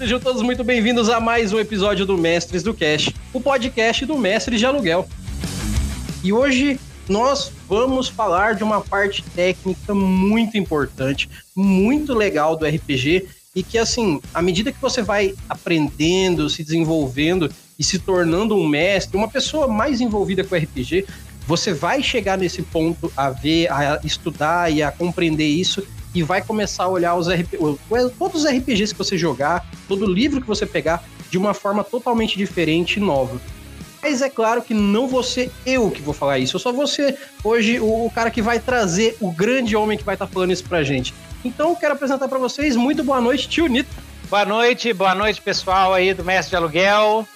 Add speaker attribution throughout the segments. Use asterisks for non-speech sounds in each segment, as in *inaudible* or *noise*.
Speaker 1: Sejam todos muito bem-vindos a mais um episódio do Mestres do Cash, o podcast do Mestre de Aluguel. E hoje nós vamos falar de uma parte técnica muito importante, muito legal do RPG e que assim, à medida que você vai aprendendo, se desenvolvendo e se tornando um mestre, uma pessoa mais envolvida com RPG, você vai chegar nesse ponto a ver, a estudar e a compreender isso e vai começar a olhar os RP... todos os RPGs que você jogar, todo livro que você pegar, de uma forma totalmente diferente e nova. Mas é claro que não vou ser eu que vou falar isso, eu só ser hoje o, cara que vai trazer o grande homem que vai estar tá falando isso pra gente. Então, quero apresentar para vocês, muito boa noite, tio Nito.
Speaker 2: Boa noite, boa noite, pessoal aí do Mestre de Aluguel.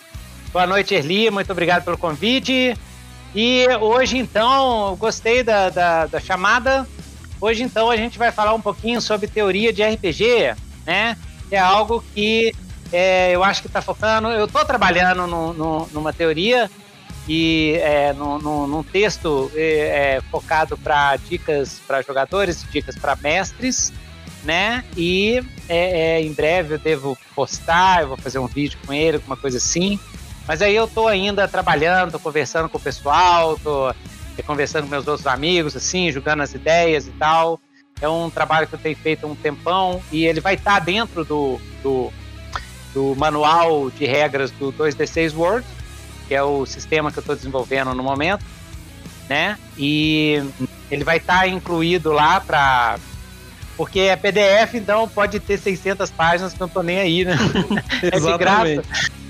Speaker 2: Boa noite, Erli, muito obrigado pelo convite. E hoje, então, gostei da, da, da chamada, Hoje, então, a gente vai falar um pouquinho sobre teoria de RPG, né? É algo que é, eu acho que está focando. Eu estou trabalhando no, no, numa teoria e é, no, num texto é, é focado para dicas para jogadores, dicas para mestres, né? E é, é, em breve eu devo postar, eu vou fazer um vídeo com ele, alguma coisa assim. Mas aí eu estou ainda trabalhando, tô conversando com o pessoal, tô conversando com meus outros amigos, assim, jogando as ideias e tal. É um trabalho que eu tenho feito há um tempão e ele vai estar dentro do, do, do manual de regras do 2D6 World, que é o sistema que eu estou desenvolvendo no momento, né? E ele vai estar incluído lá para porque é PDF, então pode ter 600 páginas que eu não tô nem aí, né? *laughs* é de graça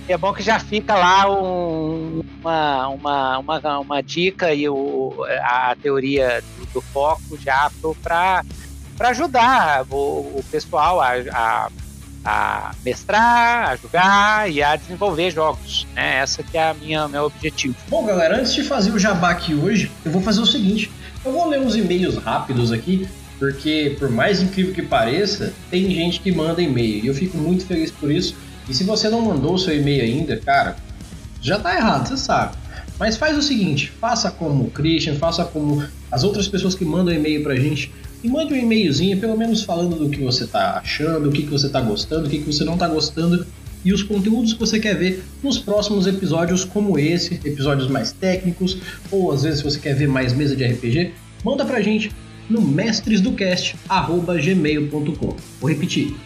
Speaker 2: é bom que já fica lá um, uma, uma, uma, uma, dica e o, a teoria do, do foco já para ajudar o, o pessoal a, a, a, mestrar, a jogar e a desenvolver jogos. Né? Essa que é a minha meu objetivo.
Speaker 1: Bom, galera, antes de fazer o jabá aqui hoje, eu vou fazer o seguinte: eu vou ler uns e-mails rápidos aqui porque por mais incrível que pareça, tem gente que manda e-mail e eu fico muito feliz por isso. E se você não mandou o seu e-mail ainda, cara, já tá errado, você sabe. Mas faz o seguinte, faça como o Christian, faça como as outras pessoas que mandam e-mail pra gente e mande um e-mailzinho, pelo menos falando do que você tá achando, o que, que você tá gostando, o que, que você não tá gostando e os conteúdos que você quer ver nos próximos episódios como esse, episódios mais técnicos, ou às vezes se você quer ver mais mesa de RPG, manda pra gente no mestresdocast@gmail.com. Vou repetir,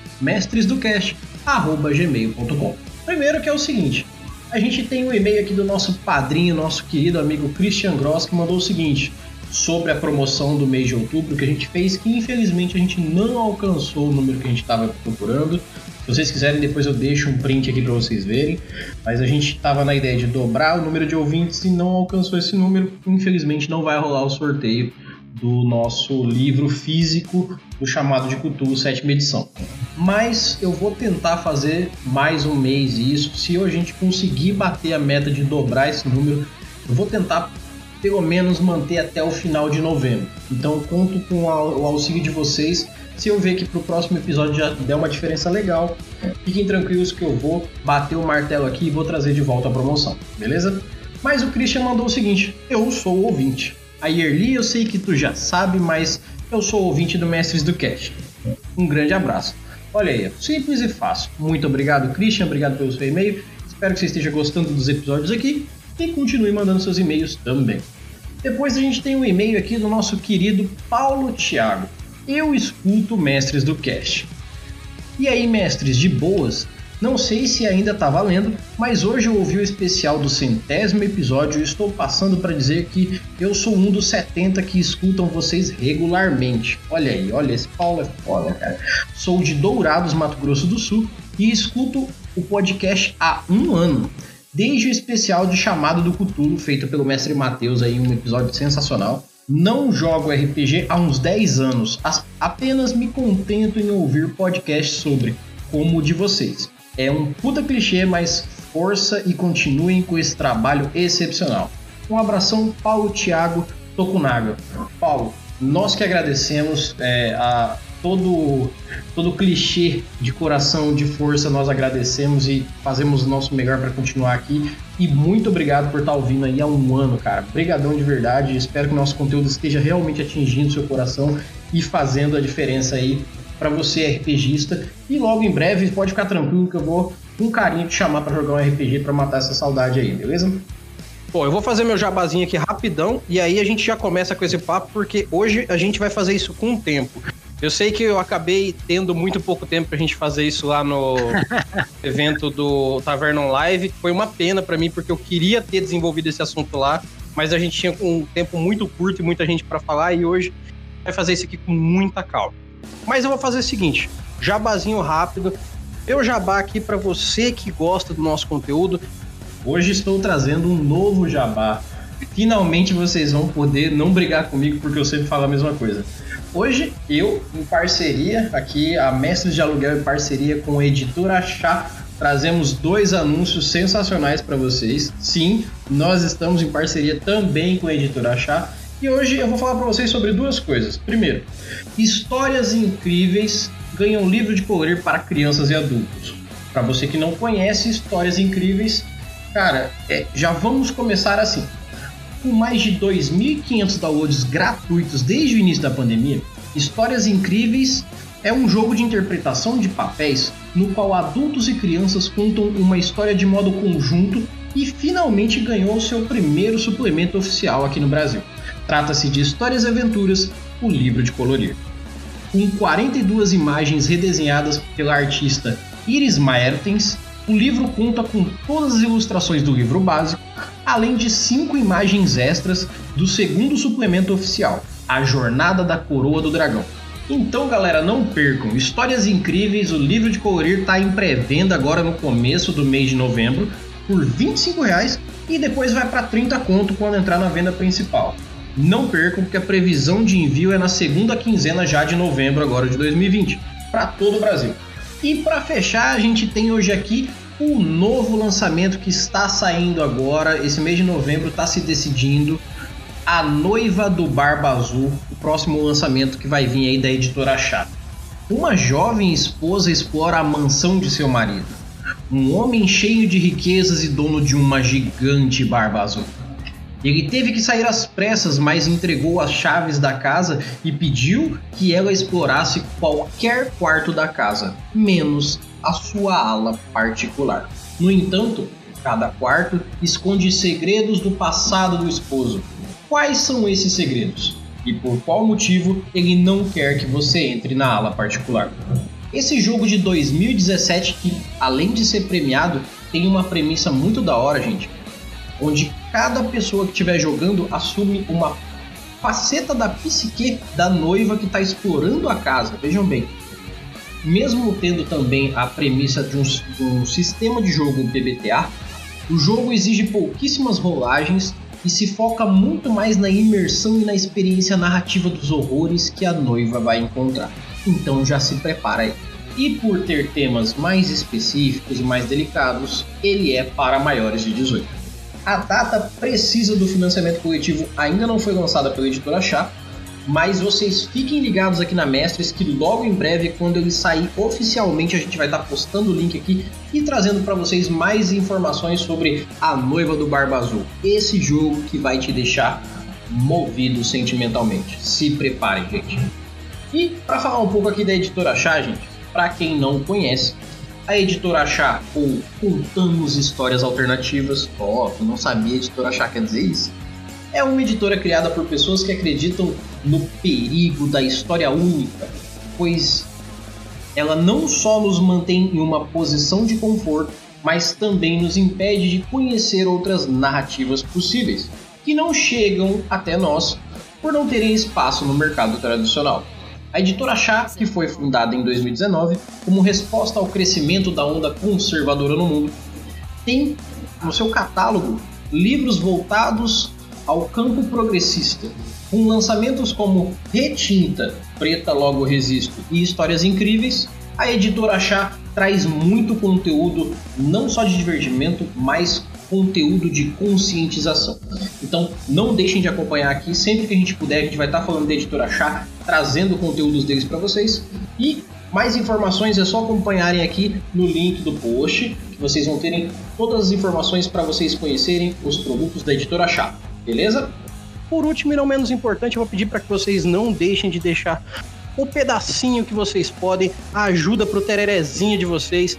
Speaker 1: mestresdocast@gmail.com. Primeiro que é o seguinte, a gente tem um e-mail aqui do nosso padrinho, nosso querido amigo Christian Gross, que mandou o seguinte sobre a promoção do mês de outubro que a gente fez, que infelizmente a gente não alcançou o número que a gente estava procurando. Se vocês quiserem, depois eu deixo um print aqui para vocês verem. Mas a gente estava na ideia de dobrar o número de ouvintes e não alcançou esse número. Infelizmente não vai rolar o sorteio do nosso livro físico do chamado de Cthulhu sétima edição. Mas eu vou tentar fazer mais um mês isso. Se a gente conseguir bater a meta de dobrar esse número, eu vou tentar pelo menos manter até o final de novembro. Então conto com o auxílio de vocês. Se eu ver que para o próximo episódio já der uma diferença legal, fiquem tranquilos que eu vou bater o martelo aqui e vou trazer de volta a promoção, beleza? Mas o Christian mandou o seguinte: eu sou o ouvinte. A Yerli eu sei que tu já sabe, mas eu sou ouvinte do Mestres do Cast. Um grande abraço. Olha aí, simples e fácil. Muito obrigado, Christian. Obrigado pelo seu e-mail. Espero que você esteja gostando dos episódios aqui e continue mandando seus e-mails também. Depois a gente tem um e-mail aqui do nosso querido Paulo Thiago. Eu escuto Mestres do Cast. E aí, mestres, de boas? Não sei se ainda está valendo, mas hoje eu ouvi o especial do centésimo episódio e estou passando para dizer que eu sou um dos 70 que escutam vocês regularmente. Olha aí, olha, esse Paulo é foda, cara. Sou de Dourados, Mato Grosso do Sul e escuto o podcast há um ano. Desde o especial de chamado do Cthulhu, feito pelo mestre Matheus aí, um episódio sensacional. Não jogo RPG há uns 10 anos, apenas me contento em ouvir podcasts sobre, como o de vocês. É um puta clichê, mas força e continuem com esse trabalho excepcional. Um abração, Paulo Thiago Tokunaga. Paulo, nós que agradecemos é, a todo todo clichê de coração, de força, nós agradecemos e fazemos o nosso melhor para continuar aqui. E muito obrigado por estar tá ouvindo aí há um ano, cara. Obrigadão de verdade. Espero que o nosso conteúdo esteja realmente atingindo seu coração e fazendo a diferença aí para você RPGista e logo em breve pode ficar tranquilo que eu vou com carinho te chamar para jogar um RPG para matar essa saudade aí, beleza?
Speaker 2: Bom, eu vou fazer meu jabazinho aqui rapidão e aí a gente já começa com esse papo, porque hoje a gente vai fazer isso com o tempo. Eu sei que eu acabei tendo muito pouco tempo pra gente fazer isso lá no *laughs* evento do Taverna Live. Foi uma pena para mim, porque eu queria ter desenvolvido esse assunto lá, mas a gente tinha um tempo muito curto e muita gente para falar, e hoje vai fazer isso aqui com muita calma. Mas eu vou fazer o seguinte: jabazinho rápido. Eu jabá aqui para você que gosta do nosso conteúdo.
Speaker 1: Hoje estou trazendo um novo jabá. Finalmente vocês vão poder não brigar comigo porque eu sempre falo a mesma coisa. Hoje eu, em parceria, aqui a Mestres de Aluguel em parceria com a Editora Chá, trazemos dois anúncios sensacionais para vocês. Sim, nós estamos em parceria também com a Editora Chá. E hoje eu vou falar para vocês sobre duas coisas. Primeiro, histórias incríveis ganham livro de colorir para crianças e adultos. Para você que não conhece histórias incríveis, Cara, é, já vamos começar assim. Com mais de 2.500 downloads gratuitos desde o início da pandemia, Histórias Incríveis é um jogo de interpretação de papéis no qual adultos e crianças contam uma história de modo conjunto e finalmente ganhou seu primeiro suplemento oficial aqui no Brasil. Trata-se de Histórias e Aventuras, o livro de colorir. Com 42 imagens redesenhadas pela artista Iris Maertens, o livro conta com todas as ilustrações do livro básico, além de cinco imagens extras do segundo suplemento oficial, A Jornada da Coroa do Dragão. Então, galera, não percam. Histórias incríveis, o livro de colorir está em pré-venda agora no começo do mês de novembro por 25 reais, e depois vai para 30 conto quando entrar na venda principal. Não percam, porque a previsão de envio é na segunda quinzena já de novembro agora de 2020, para todo o Brasil. E para fechar, a gente tem hoje aqui o novo lançamento que está saindo agora, esse mês de novembro está se decidindo. A Noiva do Barba Azul, o próximo lançamento que vai vir aí da editora Chá. Uma jovem esposa explora a mansão de seu marido. Um homem cheio de riquezas e dono de uma gigante barba azul. Ele teve que sair às pressas, mas entregou as chaves da casa e pediu que ela explorasse qualquer quarto da casa, menos a sua ala particular. No entanto, cada quarto esconde segredos do passado do esposo. Quais são esses segredos? E por qual motivo ele não quer que você entre na ala particular? Esse jogo de 2017 que, além de ser premiado, tem uma premissa muito da hora, gente onde cada pessoa que estiver jogando assume uma faceta da psique da noiva que está explorando a casa. Vejam bem, mesmo tendo também a premissa de um, de um sistema de jogo PBTA, o jogo exige pouquíssimas rolagens e se foca muito mais na imersão e na experiência narrativa dos horrores que a noiva vai encontrar. Então já se prepara aí. E por ter temas mais específicos e mais delicados, ele é para maiores de 18. A data precisa do financiamento coletivo ainda não foi lançada pela editora Chá, mas vocês fiquem ligados aqui na Mestres que logo em breve, quando ele sair oficialmente, a gente vai estar postando o link aqui e trazendo para vocês mais informações sobre A Noiva do Barba Azul. Esse jogo que vai te deixar movido sentimentalmente. Se preparem, gente. E para falar um pouco aqui da editora Chá, gente, para quem não conhece, a editora Chá, ou Contamos Histórias Alternativas, ó, oh, não sabia, a editora Chá quer dizer isso? É uma editora criada por pessoas que acreditam no perigo da história única, pois ela não só nos mantém em uma posição de conforto, mas também nos impede de conhecer outras narrativas possíveis, que não chegam até nós por não terem espaço no mercado tradicional. A editora Chá, que foi fundada em 2019 como resposta ao crescimento da onda conservadora no mundo, tem no seu catálogo livros voltados ao campo progressista, com lançamentos como Retinta, Preta Logo Resisto e Histórias Incríveis. A editora Chá traz muito conteúdo, não só de divertimento, mas conteúdo de conscientização. Então, não deixem de acompanhar aqui, sempre que a gente puder, a gente vai estar falando da editora Chá, trazendo conteúdos deles para vocês. E mais informações é só acompanharem aqui no link do post, que vocês vão terem todas as informações para vocês conhecerem os produtos da editora Chá, beleza? Por último e não menos importante, eu vou pedir para que vocês não deixem de deixar o pedacinho que vocês podem, a ajuda pro tererezinho de vocês,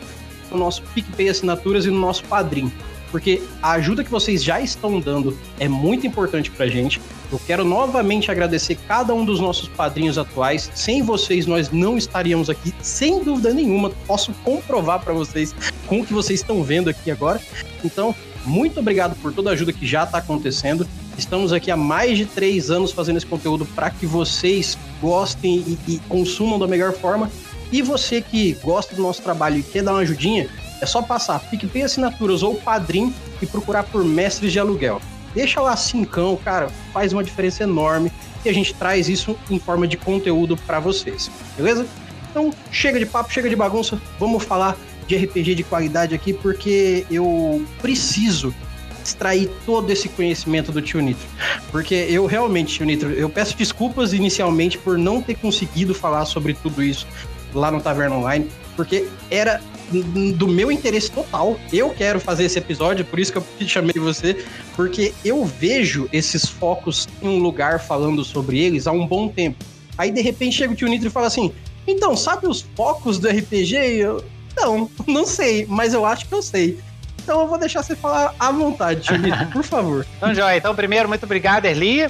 Speaker 1: no nosso PicPay Assinaturas e no nosso Padrim. Porque a ajuda que vocês já estão dando é muito importante pra gente. Eu quero novamente agradecer cada um dos nossos padrinhos atuais. Sem vocês, nós não estaríamos aqui, sem dúvida nenhuma. Posso comprovar para vocês com o que vocês estão vendo aqui agora. Então, muito obrigado por toda a ajuda que já está acontecendo. Estamos aqui há mais de três anos fazendo esse conteúdo para que vocês gostem e, e, consumam da melhor forma. E você que gosta do nosso trabalho e quer dar uma ajudinha, é só passar PicPay Assinaturas ou Padrim e procurar por Mestres de Aluguel. Deixa lá cincão, cara, faz uma diferença enorme e a gente traz isso em forma de conteúdo para vocês, beleza? Então, chega de papo, chega de bagunça, vamos falar de RPG de qualidade aqui porque eu preciso extrair todo esse conhecimento do Tio Nitro. Porque eu realmente, Tio Nitro, eu peço desculpas inicialmente por não ter conseguido falar sobre tudo isso lá no Taverna Online, porque era do meu interesse total. Eu quero fazer esse episódio, por isso que eu *laughs* chamei você, porque eu vejo esses focos em um lugar falando sobre eles há um bom tempo. Aí de repente chega o tio Nitro e fala assim: então, sabe os focos do RPG? Eu, não, *laughs* não sei, mas eu acho que eu sei. Então eu vou deixar você falar à vontade, tio Nitro, *laughs* por favor.
Speaker 2: Então, Joia, então primeiro, muito obrigado, Erli.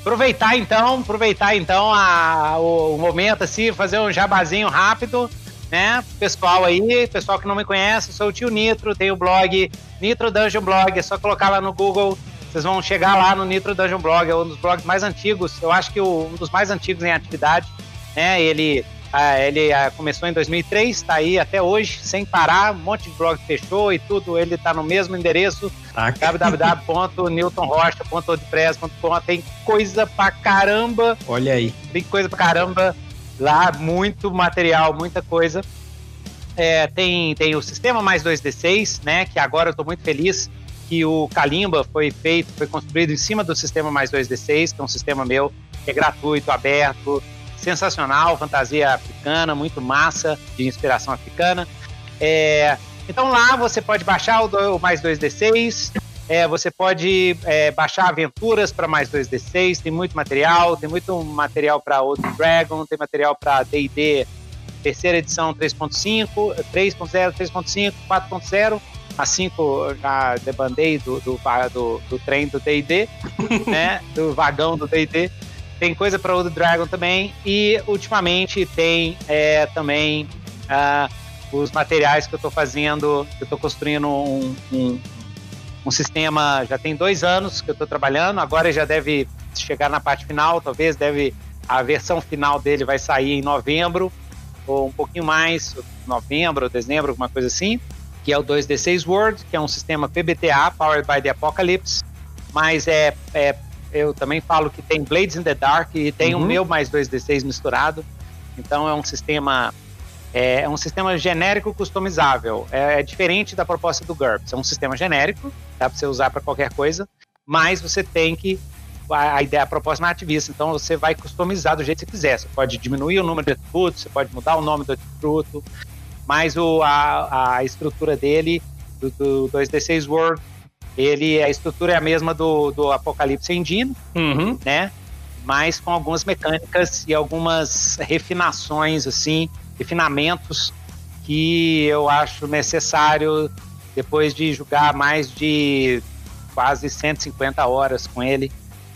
Speaker 2: Aproveitar então, aproveitar então a, o, o momento assim, fazer um jabazinho rápido né? Pessoal aí, pessoal que não me conhece, sou o tio Nitro, tenho o blog Nitro Dungeon Blog, é só colocar lá no Google, vocês vão chegar lá no Nitro Dungeon Blog, é um dos blogs mais antigos, eu acho que o, um dos mais antigos em atividade, né? Ele, ah, ele ah, começou em 2003, está aí até hoje, sem parar, um monte de blog fechou e tudo, ele está no mesmo endereço, www.newtonrocha.wordpress.com, tem coisa pra caramba.
Speaker 1: Olha aí.
Speaker 2: Tem coisa pra caramba lá, muito material, muita coisa. É, tem, tem o sistema mais 2D6, né? Que agora eu estou muito feliz que o Kalimba foi feito, foi construído em cima do sistema mais 2D6, que é um sistema meu, que é gratuito, aberto, sensacional, fantasia africana, muito massa, de inspiração africana. É, então lá você pode baixar o, o mais 2D6, é, você pode é, baixar aventuras para mais 2D6, tem muito material, tem muito material para outro Dragon, tem material para D&D terceira edição 3.5, 3.0, 3.5, 4.0, a 5 já debandei do, do, do, do trem do D&D, *laughs* né, do vagão do D&D. Tem coisa para o Dragon também e ultimamente tem é, também uh, os materiais que eu estou fazendo, eu estou construindo um, um um sistema, já tem dois anos que eu estou trabalhando, agora já deve chegar na parte final, talvez deve a versão final dele vai sair em novembro, ou um pouquinho mais, novembro, dezembro, alguma coisa assim, que é o 2D6 World, que é um sistema PBTA, Powered by the Apocalypse, mas é, é eu também falo que tem Blades in the Dark e tem uhum. o meu mais 2D6 misturado, então é um sistema é, é um sistema genérico customizável. É, é, diferente da proposta do GURPS. É um sistema genérico, dá para você usar para qualquer coisa, mas você tem que. A, ideia, a proposta é ativista, então você vai customizar do jeito que você quiser. Você pode diminuir o número de atributos, você pode mudar o nome do atributo, mas o, a, a estrutura dele, do, do 2D6 World, ele, a estrutura é a mesma do, do Apocalipse Engine, uhum. né? Mas com algumas mecânicas e algumas refinações, assim, refinamentos que eu acho necessário depois de jogar mais de quase 150 horas com ele.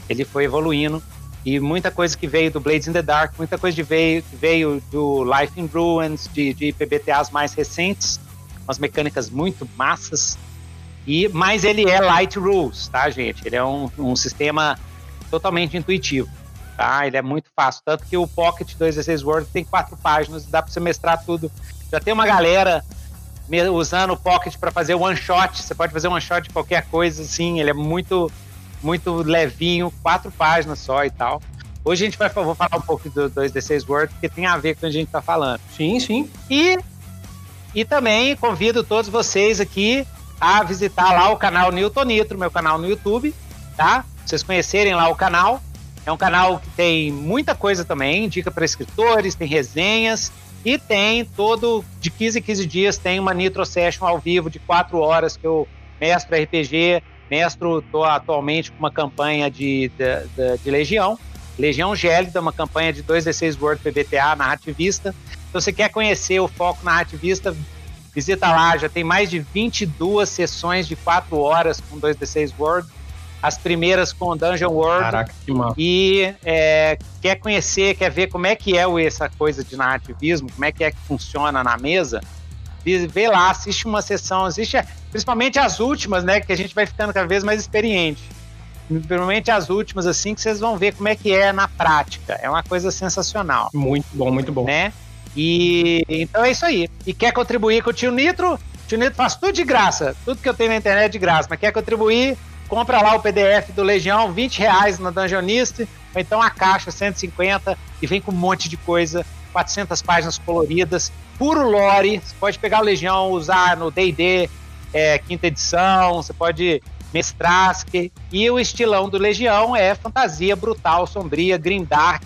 Speaker 2: Ele foi evoluindo e muita coisa que veio do Blades in the Dark, muita coisa que veio, que veio do Life in Ruins, de, de PBTAs mais recentes, umas mecânicas muito massas. E, mas ele é light rules, tá, gente? Ele é um, um sistema totalmente intuitivo tá? Ele é muito fácil. Tanto que o Pocket 216 Word tem quatro páginas, dá para você mestrar tudo. Já tem uma galera usando o Pocket para fazer one shot. Você pode fazer one shot de qualquer coisa, assim. Ele é muito, muito levinho, quatro páginas só e tal. Hoje a gente vai vou falar um pouco do 2D6 Word, porque tem a ver com o que a gente está falando.
Speaker 1: Sim, sim.
Speaker 2: E, e também convido todos vocês aqui a visitar lá o canal Newton Nitro, meu canal no YouTube, tá? Vocês conhecerem lá o canal. É um canal que tem muita coisa também, dica para escritores, tem resenhas e tem todo, de 15 em 15 dias, tem uma Nitro Session ao vivo de 4 horas que eu mestro RPG, mestro, tô atualmente com uma campanha de, de, de, Legião Legião Gélida, uma campanha de 2D6 World PBTA narrativista. Se você quer conhecer o foco narrativista, visita lá, já tem mais de 22 sessões de 4 horas com 2D6 World. As primeiras com Dungeon World.
Speaker 1: Caraca, que mal.
Speaker 2: E é, quer conhecer, quer ver como é que é essa coisa de narrativismo, como é que é que funciona na mesa, vê lá, assiste uma sessão, assiste principalmente as últimas, né, que a gente vai ficando cada vez mais experiente. Principalmente as últimas, assim, que vocês vão ver como é que é na prática. É uma coisa sensacional.
Speaker 1: Muito bom, muito bom.
Speaker 2: Né? E então é isso aí. E quer contribuir com o Tio Nitro? O Tio Nitro faz tudo de graça. Tudo que eu tenho na internet é de graça. Mas quer contribuir? Compra lá o PDF do Legião, 20 reais na Dungeonist, ou então a caixa 150 e vem com um monte de coisa, 400 páginas coloridas, puro lore. Você pode pegar o Legião, usar no D&D é, quinta edição, você pode mestrar. E o estilão do Legião é fantasia brutal, sombria, grimdark,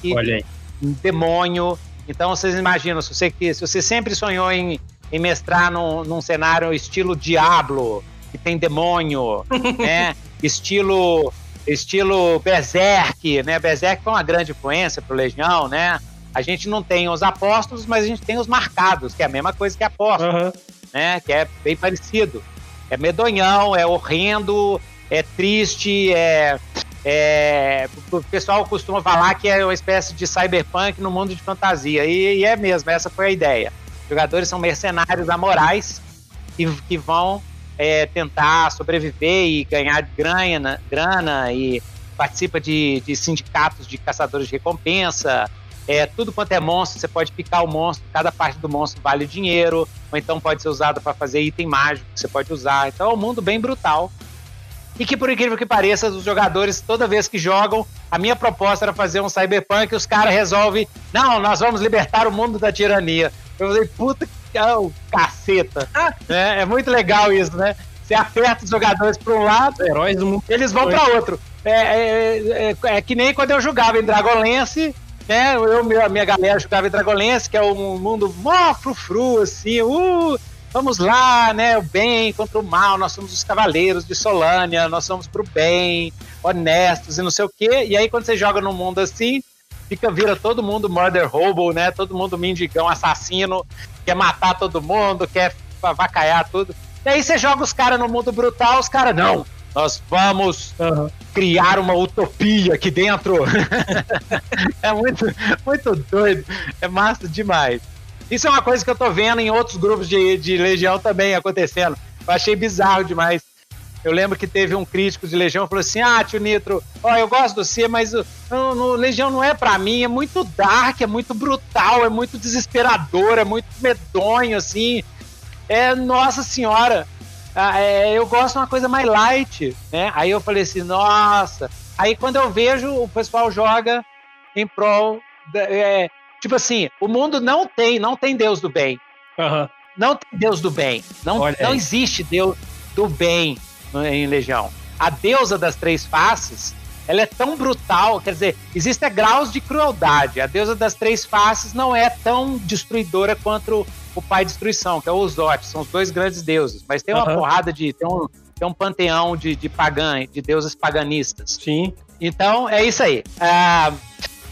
Speaker 2: demônio. Então vocês imaginam, se você, se você sempre sonhou em, em mestrar num, num cenário estilo Diablo, que tem demônio, *laughs* né? Estilo estilo Berserk, né? Berserk foi uma grande influência para o Legião, né? A gente não tem os apóstolos, mas a gente tem os marcados, que é a mesma coisa que apóstolo, uhum. né? Que é bem parecido. É medonhão, é horrendo, é triste, é, é, o pessoal costuma falar que é uma espécie de cyberpunk no mundo de fantasia, e, e é mesmo, essa foi a ideia. Os jogadores são mercenários amorais que, que vão é, tentar sobreviver e ganhar grana, grana e participa de, de sindicatos de caçadores de recompensa. É, tudo quanto é monstro, você pode picar o monstro, cada parte do monstro vale dinheiro, ou então pode ser usado para fazer item mágico que você pode usar. Então é um mundo bem brutal. E que, por incrível que pareça, os jogadores, toda vez que jogam, a minha proposta era fazer um cyberpunk e os caras resolvem, não, nós vamos libertar o mundo da tirania. Eu falei, puta que oh, caceta. é, é muito legal isso, né? Você aperta os jogadores para um lado,
Speaker 1: heróis do mundo.
Speaker 2: eles vão para outro. É, é, é, é, que nem quando eu jogava em Dragonlance, né? Eu, a minha galera jogava em Dragonlance, que é um mundo mó frufru, assim, uh, vamos lá, né? O bem contra o mal, nós somos os cavaleiros de Solânia, nós somos pro bem, honestos e não sei o quê. E aí, quando você joga num mundo assim, fica, vira todo mundo murder hobo, né? Todo mundo mendigão, assassino, quer matar todo mundo, quer avacaiar tudo. E aí você joga os caras no mundo brutal, os caras, não, nós vamos uhum. criar uma utopia aqui dentro. *laughs* é muito, muito doido, é massa demais. Isso é uma coisa que eu tô vendo em outros grupos de, de Legião também acontecendo. Eu achei bizarro demais. Eu lembro que teve um crítico de Legião que falou assim: Ah, tio Nitro, ó, eu gosto do C, mas o, Legião não é para mim, é muito dark, é muito brutal, é muito desesperador, é muito medonho, assim. É, nossa senhora, é, eu gosto de uma coisa mais light, né? Aí eu falei assim, nossa. Aí quando eu vejo o pessoal joga em prol, é, Tipo assim, o mundo não tem, não tem Deus do bem. Uhum. Não tem Deus do bem. Não, não existe Deus do bem em Legião. A deusa das três faces, ela é tão brutal, quer dizer, existem graus de crueldade. A deusa das três faces não é tão destruidora quanto o pai de destruição, que é o Ozote, são os dois grandes deuses. Mas tem uma uhum. porrada de. Tem um, tem um panteão de, de pagã, de deuses paganistas.
Speaker 1: Sim.
Speaker 2: Então, é isso aí. Uh,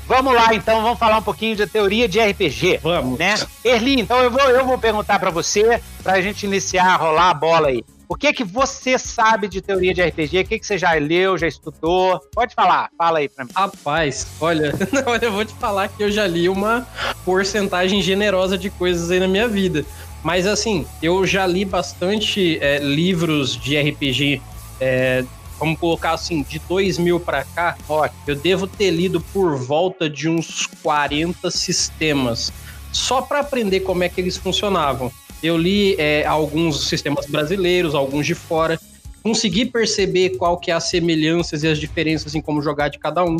Speaker 2: Vamos lá, então, vamos falar um pouquinho de teoria de RPG.
Speaker 1: Vamos.
Speaker 2: Né? Erli, então eu vou, eu vou perguntar para você, para a gente iniciar, rolar a bola aí. O que que você sabe de teoria de RPG? O que que você já leu, já estudou? Pode falar, fala aí pra mim.
Speaker 1: Rapaz, olha, *laughs* olha, eu vou te falar que eu já li uma porcentagem generosa de coisas aí na minha vida. Mas assim, eu já li bastante é, livros de RPG é, vamos colocar assim, de 2000 para cá, ó, eu devo ter lido por volta de uns 40 sistemas, só para aprender como é que eles funcionavam. Eu li é, alguns sistemas brasileiros, alguns de fora, consegui perceber qual que é as semelhanças e as diferenças em como jogar de cada um.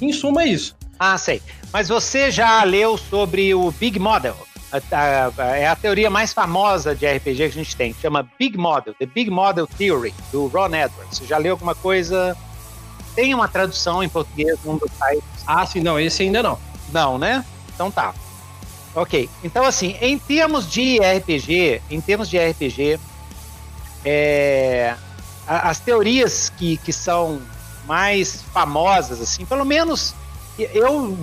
Speaker 1: Em suma, é isso.
Speaker 2: Ah, sei. Mas você já leu sobre o Big Model? A, a, é a teoria mais famosa de RPG que a gente tem, chama Big Model, The Big Model Theory, do Ron Edwards. Você já leu alguma coisa? Tem uma tradução em português num dos sites?
Speaker 1: Ah, sim, não, esse ainda não.
Speaker 2: Não, né? Então tá. Ok, então assim, em termos de RPG, em termos de RPG, é, as teorias que, que são mais famosas, assim, pelo menos eu,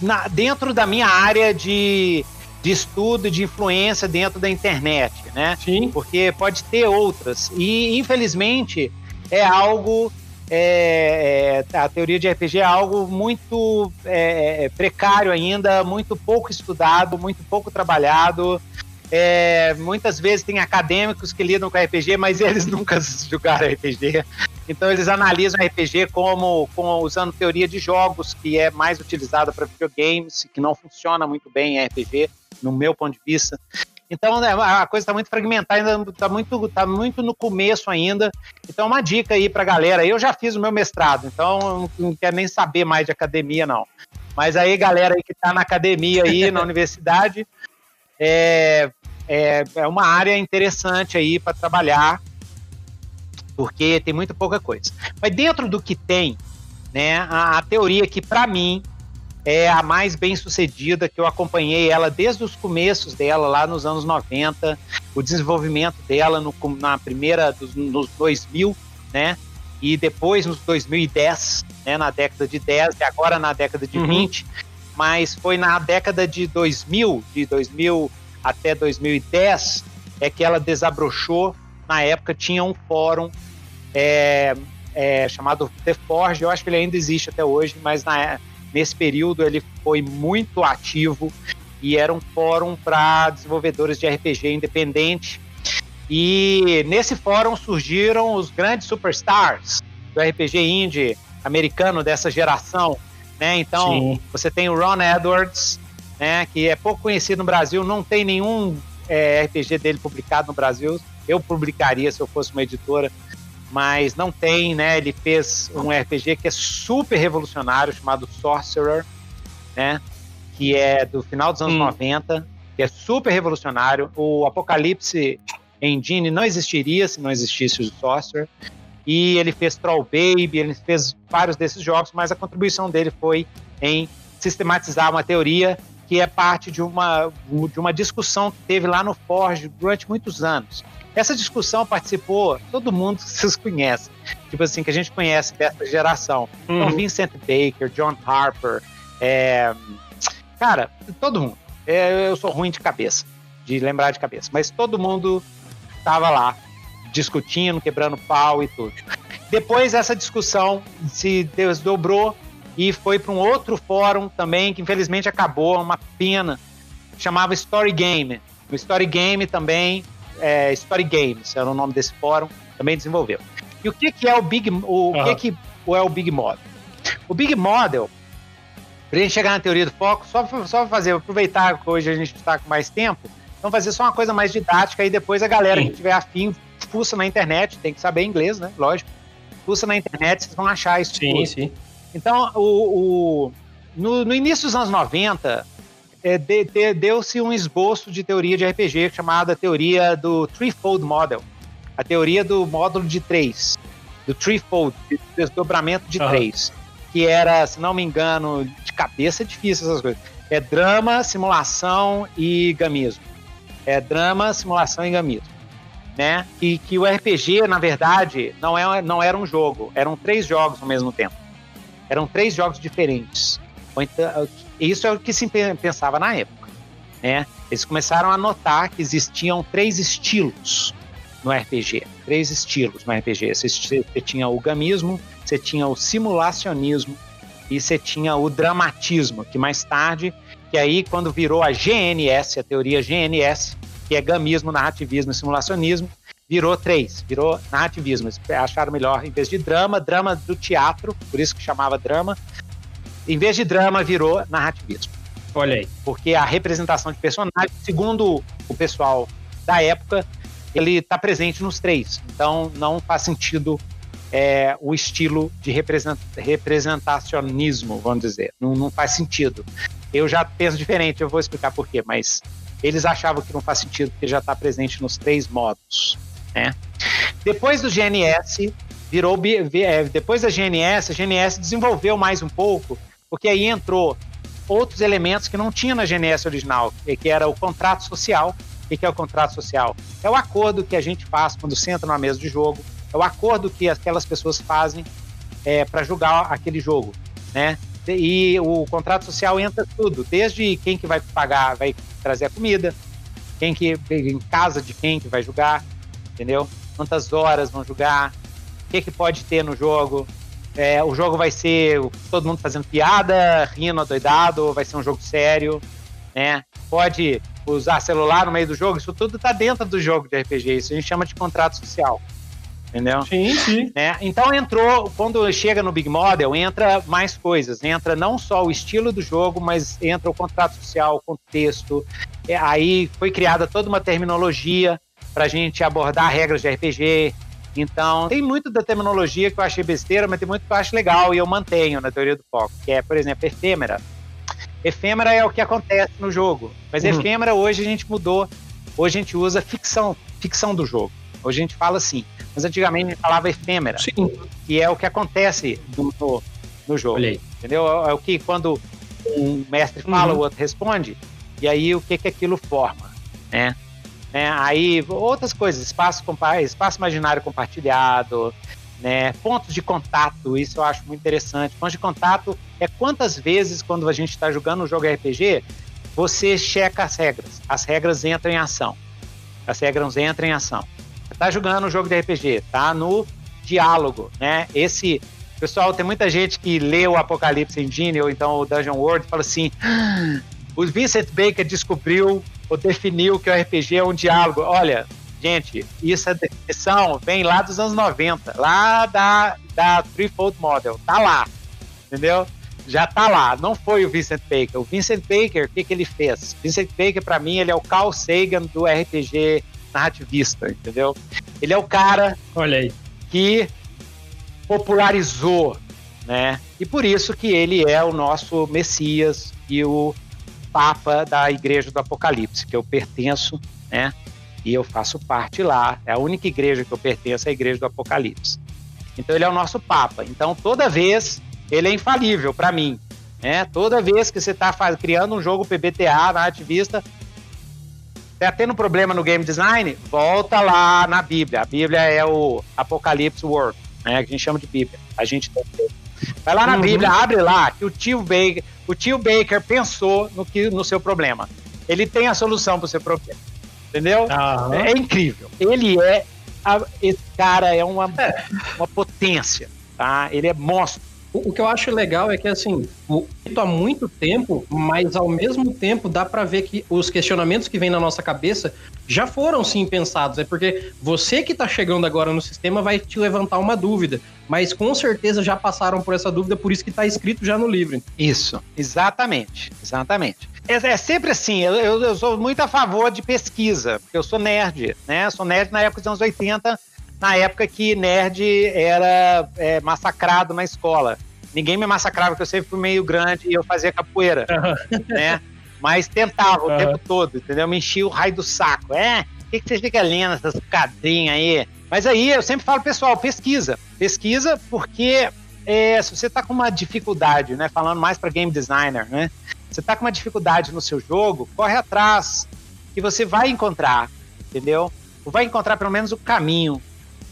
Speaker 2: na, dentro da minha área de, de estudo, de influência dentro da internet, né?
Speaker 1: Sim.
Speaker 2: Porque pode ter outras. E, infelizmente, é algo. É, é, a teoria de RPG é algo muito é, precário ainda, muito pouco estudado, muito pouco trabalhado. É, muitas vezes tem acadêmicos que lidam com RPG, mas eles *laughs* nunca jogaram RPG. Então eles analisam RPG como, como usando teoria de jogos, que é mais utilizada para videogames, que não funciona muito bem em RPG, no meu ponto de vista. Então né, a coisa está muito fragmentada, ainda está muito, tá muito no começo ainda. Então uma dica aí para a galera. Eu já fiz o meu mestrado, então não quero nem saber mais de academia não. Mas aí galera aí que está na academia aí na *laughs* universidade, é, é, é uma área interessante aí para trabalhar, porque tem muito pouca coisa. Mas dentro do que tem, né, a, a teoria que para mim é a mais bem sucedida, que eu acompanhei ela desde os começos dela, lá nos anos 90, o desenvolvimento dela no, na primeira, dos, nos 2000, né? E depois nos 2010, né, na década de 10 e agora na década de uhum. 20, mas foi na década de 2000, de 2000 até 2010, é que ela desabrochou. Na época tinha um fórum é, é, chamado The Forge, eu acho que ele ainda existe até hoje, mas na, nesse período ele foi muito ativo e era um fórum para desenvolvedores de RPG independente. E nesse fórum surgiram os grandes superstars do RPG indie americano dessa geração, né? Então, Sim. você tem o Ron Edwards, né, que é pouco conhecido no Brasil, não tem nenhum é, RPG dele publicado no Brasil. Eu publicaria se eu fosse uma editora, mas não tem, né? Ele fez um RPG que é super revolucionário, chamado Sorcerer, né? Que é do final dos anos hum. 90, que é super revolucionário. O Apocalipse Engine não existiria se não existisse o Sorcerer. E ele fez Troll Baby, ele fez vários desses jogos, mas a contribuição dele foi em sistematizar uma teoria que é parte de uma, de uma discussão que teve lá no Forge durante muitos anos. Essa discussão participou todo mundo *laughs* que vocês conhecem, tipo assim, que a gente conhece dessa geração. Então, uhum. Então, Vincent Baker, John Harper, é... cara, todo mundo. É, eu sou ruim de cabeça, de lembrar de cabeça, mas todo mundo estava lá discutindo, quebrando pau e tudo. Depois essa discussão se desdobrou e foi para um outro fórum também, que infelizmente acabou, uma pena, chamava Story Game. O Story Game também, é, Story Games era o nome desse fórum, também desenvolveu. E o que, que é o Big, o uhum. que, que é o Big Model? O Big Model, para a gente chegar na teoria do foco, só, só fazer, aproveitar que hoje a gente está com mais tempo, vamos fazer só uma coisa mais didática e depois a galera Sim. que tiver afim, fuça na internet, tem que saber inglês, né? Lógico. Fuça na internet, vocês vão achar isso.
Speaker 1: Sim, tudo. sim.
Speaker 2: Então, o, o no, no, início dos anos 90, é, de, de, deu-se um esboço de teoria de RPG chamada teoria do Threefold Model. A teoria do módulo de três, do Threefold, de desdobramento de uhum. três. Que era, se não me engano, de cabeça é difícil essas coisas. É drama, simulação e gamismo. É drama, simulação e gamismo. Né? E que o RPG, na verdade, não, é, não era um jogo, eram três jogos ao mesmo tempo. Eram três jogos diferentes. Então, isso é o que se pensava na época. Né? Eles começaram a notar que existiam três estilos no RPG. Três estilos no RPG. Você, você tinha o gamismo, você tinha o simulacionismo e você tinha o dramatismo, que mais tarde, que aí quando virou a GNS, a teoria GNS, que é gamismo, narrativismo e simulacionismo, virou três, virou narrativismo. Eles acharam melhor, em vez de drama, drama do teatro, por isso que chamava drama. Em vez de drama, virou narrativismo.
Speaker 1: Olha aí.
Speaker 2: Porque a representação de personagens, segundo o pessoal da época, ele está presente nos três. Então não faz sentido é, o estilo de representacionismo, vamos dizer. Não, não faz sentido. Eu já penso diferente, eu vou explicar por quê, mas eles achavam que não faz sentido porque já está presente nos três modos. Né? Depois do GNS, virou. É, depois da GNS, a GNS desenvolveu mais um pouco, porque aí entrou outros elementos que não tinha na GNS original, que era o contrato social. O que é o contrato social? É o acordo que a gente faz quando senta numa mesa de jogo, é o acordo que aquelas pessoas fazem é, para jogar aquele jogo, né? e o contrato social entra tudo, desde quem que vai pagar, vai trazer a comida, quem que em casa de quem que vai jogar, entendeu? Quantas horas vão jogar, o que que pode ter no jogo. É, o jogo vai ser todo mundo fazendo piada, rindo, adoidado, vai ser um jogo sério, né? Pode usar celular no meio do jogo, isso tudo está dentro do jogo de RPG, isso a gente chama de contrato social entendeu?
Speaker 3: Sim, sim.
Speaker 2: Né? Então entrou, quando chega no Big Model, entra mais coisas. Entra não só o estilo do jogo, mas entra o contrato social, o contexto. É, aí foi criada toda uma terminologia para a gente abordar regras de RPG. Então, tem muito da terminologia que eu achei besteira, mas tem muito que eu acho legal e eu mantenho na teoria do foco, que é, por exemplo, efêmera. Efêmera é o que acontece no jogo, mas uhum. efêmera hoje a gente mudou. Hoje a gente usa ficção, ficção do jogo. Hoje a gente fala assim, mas antigamente a gente falava efêmera, Sim. que é o que acontece no, no, no jogo. Entendeu? É, é o que quando um mestre fala, uhum. o outro responde, e aí o que, que aquilo forma, né? É, aí outras coisas, espaço, espaço imaginário compartilhado, né? Pontos de contato, isso eu acho muito interessante. Pontos de contato é quantas vezes quando a gente está jogando um jogo RPG, você checa as regras. As regras entram em ação. As regras entram em ação tá jogando um jogo de RPG, tá no diálogo, né? Esse pessoal tem muita gente que lê o Apocalipse Engine ou então o Dungeon World e fala assim: ah, o Vincent Baker descobriu ou definiu que o RPG é um diálogo. Olha, gente, isso é definição vem lá dos anos 90, lá da da Threefold Model, tá lá, entendeu? Já tá lá, não foi o Vincent Baker. O Vincent Baker, o que, que ele fez? Vincent Baker, para mim, ele é o Carl Sagan do RPG narrativista, entendeu? Ele é o cara
Speaker 3: Olha aí.
Speaker 2: que popularizou, né? E por isso que ele é o nosso Messias e o Papa da Igreja do Apocalipse, que eu pertenço, né? E eu faço parte lá. É a única igreja que eu pertenço, é a Igreja do Apocalipse. Então ele é o nosso Papa. Então toda vez ele é infalível para mim. Né? Toda vez que você está criando um jogo PBTA narrativista, Tá tendo problema no game design? Volta lá na Bíblia. A Bíblia é o Apocalipse Word, né? Que a gente chama de Bíblia. A gente vai lá na uhum. Bíblia, abre lá que o tio Baker, o tio Baker pensou no que no seu problema. Ele tem a solução para o seu problema. Entendeu? Uhum. É, é, incrível. Ele é a, esse cara é uma, é. uma potência, tá? Ele é monstro.
Speaker 3: O, que eu acho legal é que, assim, há muito tempo, mas ao mesmo tempo dá para ver que os questionamentos que vêm na nossa cabeça já foram sim pensados. É porque você que tá chegando agora no sistema vai te levantar uma dúvida, mas com certeza já passaram por essa dúvida, por isso que tá escrito já no livro.
Speaker 2: Isso, exatamente, exatamente. É, é sempre assim, eu, eu, sou muito a favor de pesquisa, porque eu sou nerd, né? Sou nerd na época dos anos 80, na época que nerd era é, massacrado na escola. Ninguém me massacrava, porque eu sempre fui meio grande e eu fazia capoeira, uhum. né? Mas tentava o uhum. tempo todo, entendeu? Me enchia o raio do saco. É, o que, que você fica lendo essas cadrinhas aí? Mas aí eu sempre falo, pessoal, pesquisa. Pesquisa porque é, se você está com uma dificuldade, né? Falando mais para game designer, né? Você está com uma dificuldade no seu jogo, corre atrás que você vai encontrar, entendeu? Ou vai encontrar pelo menos o caminho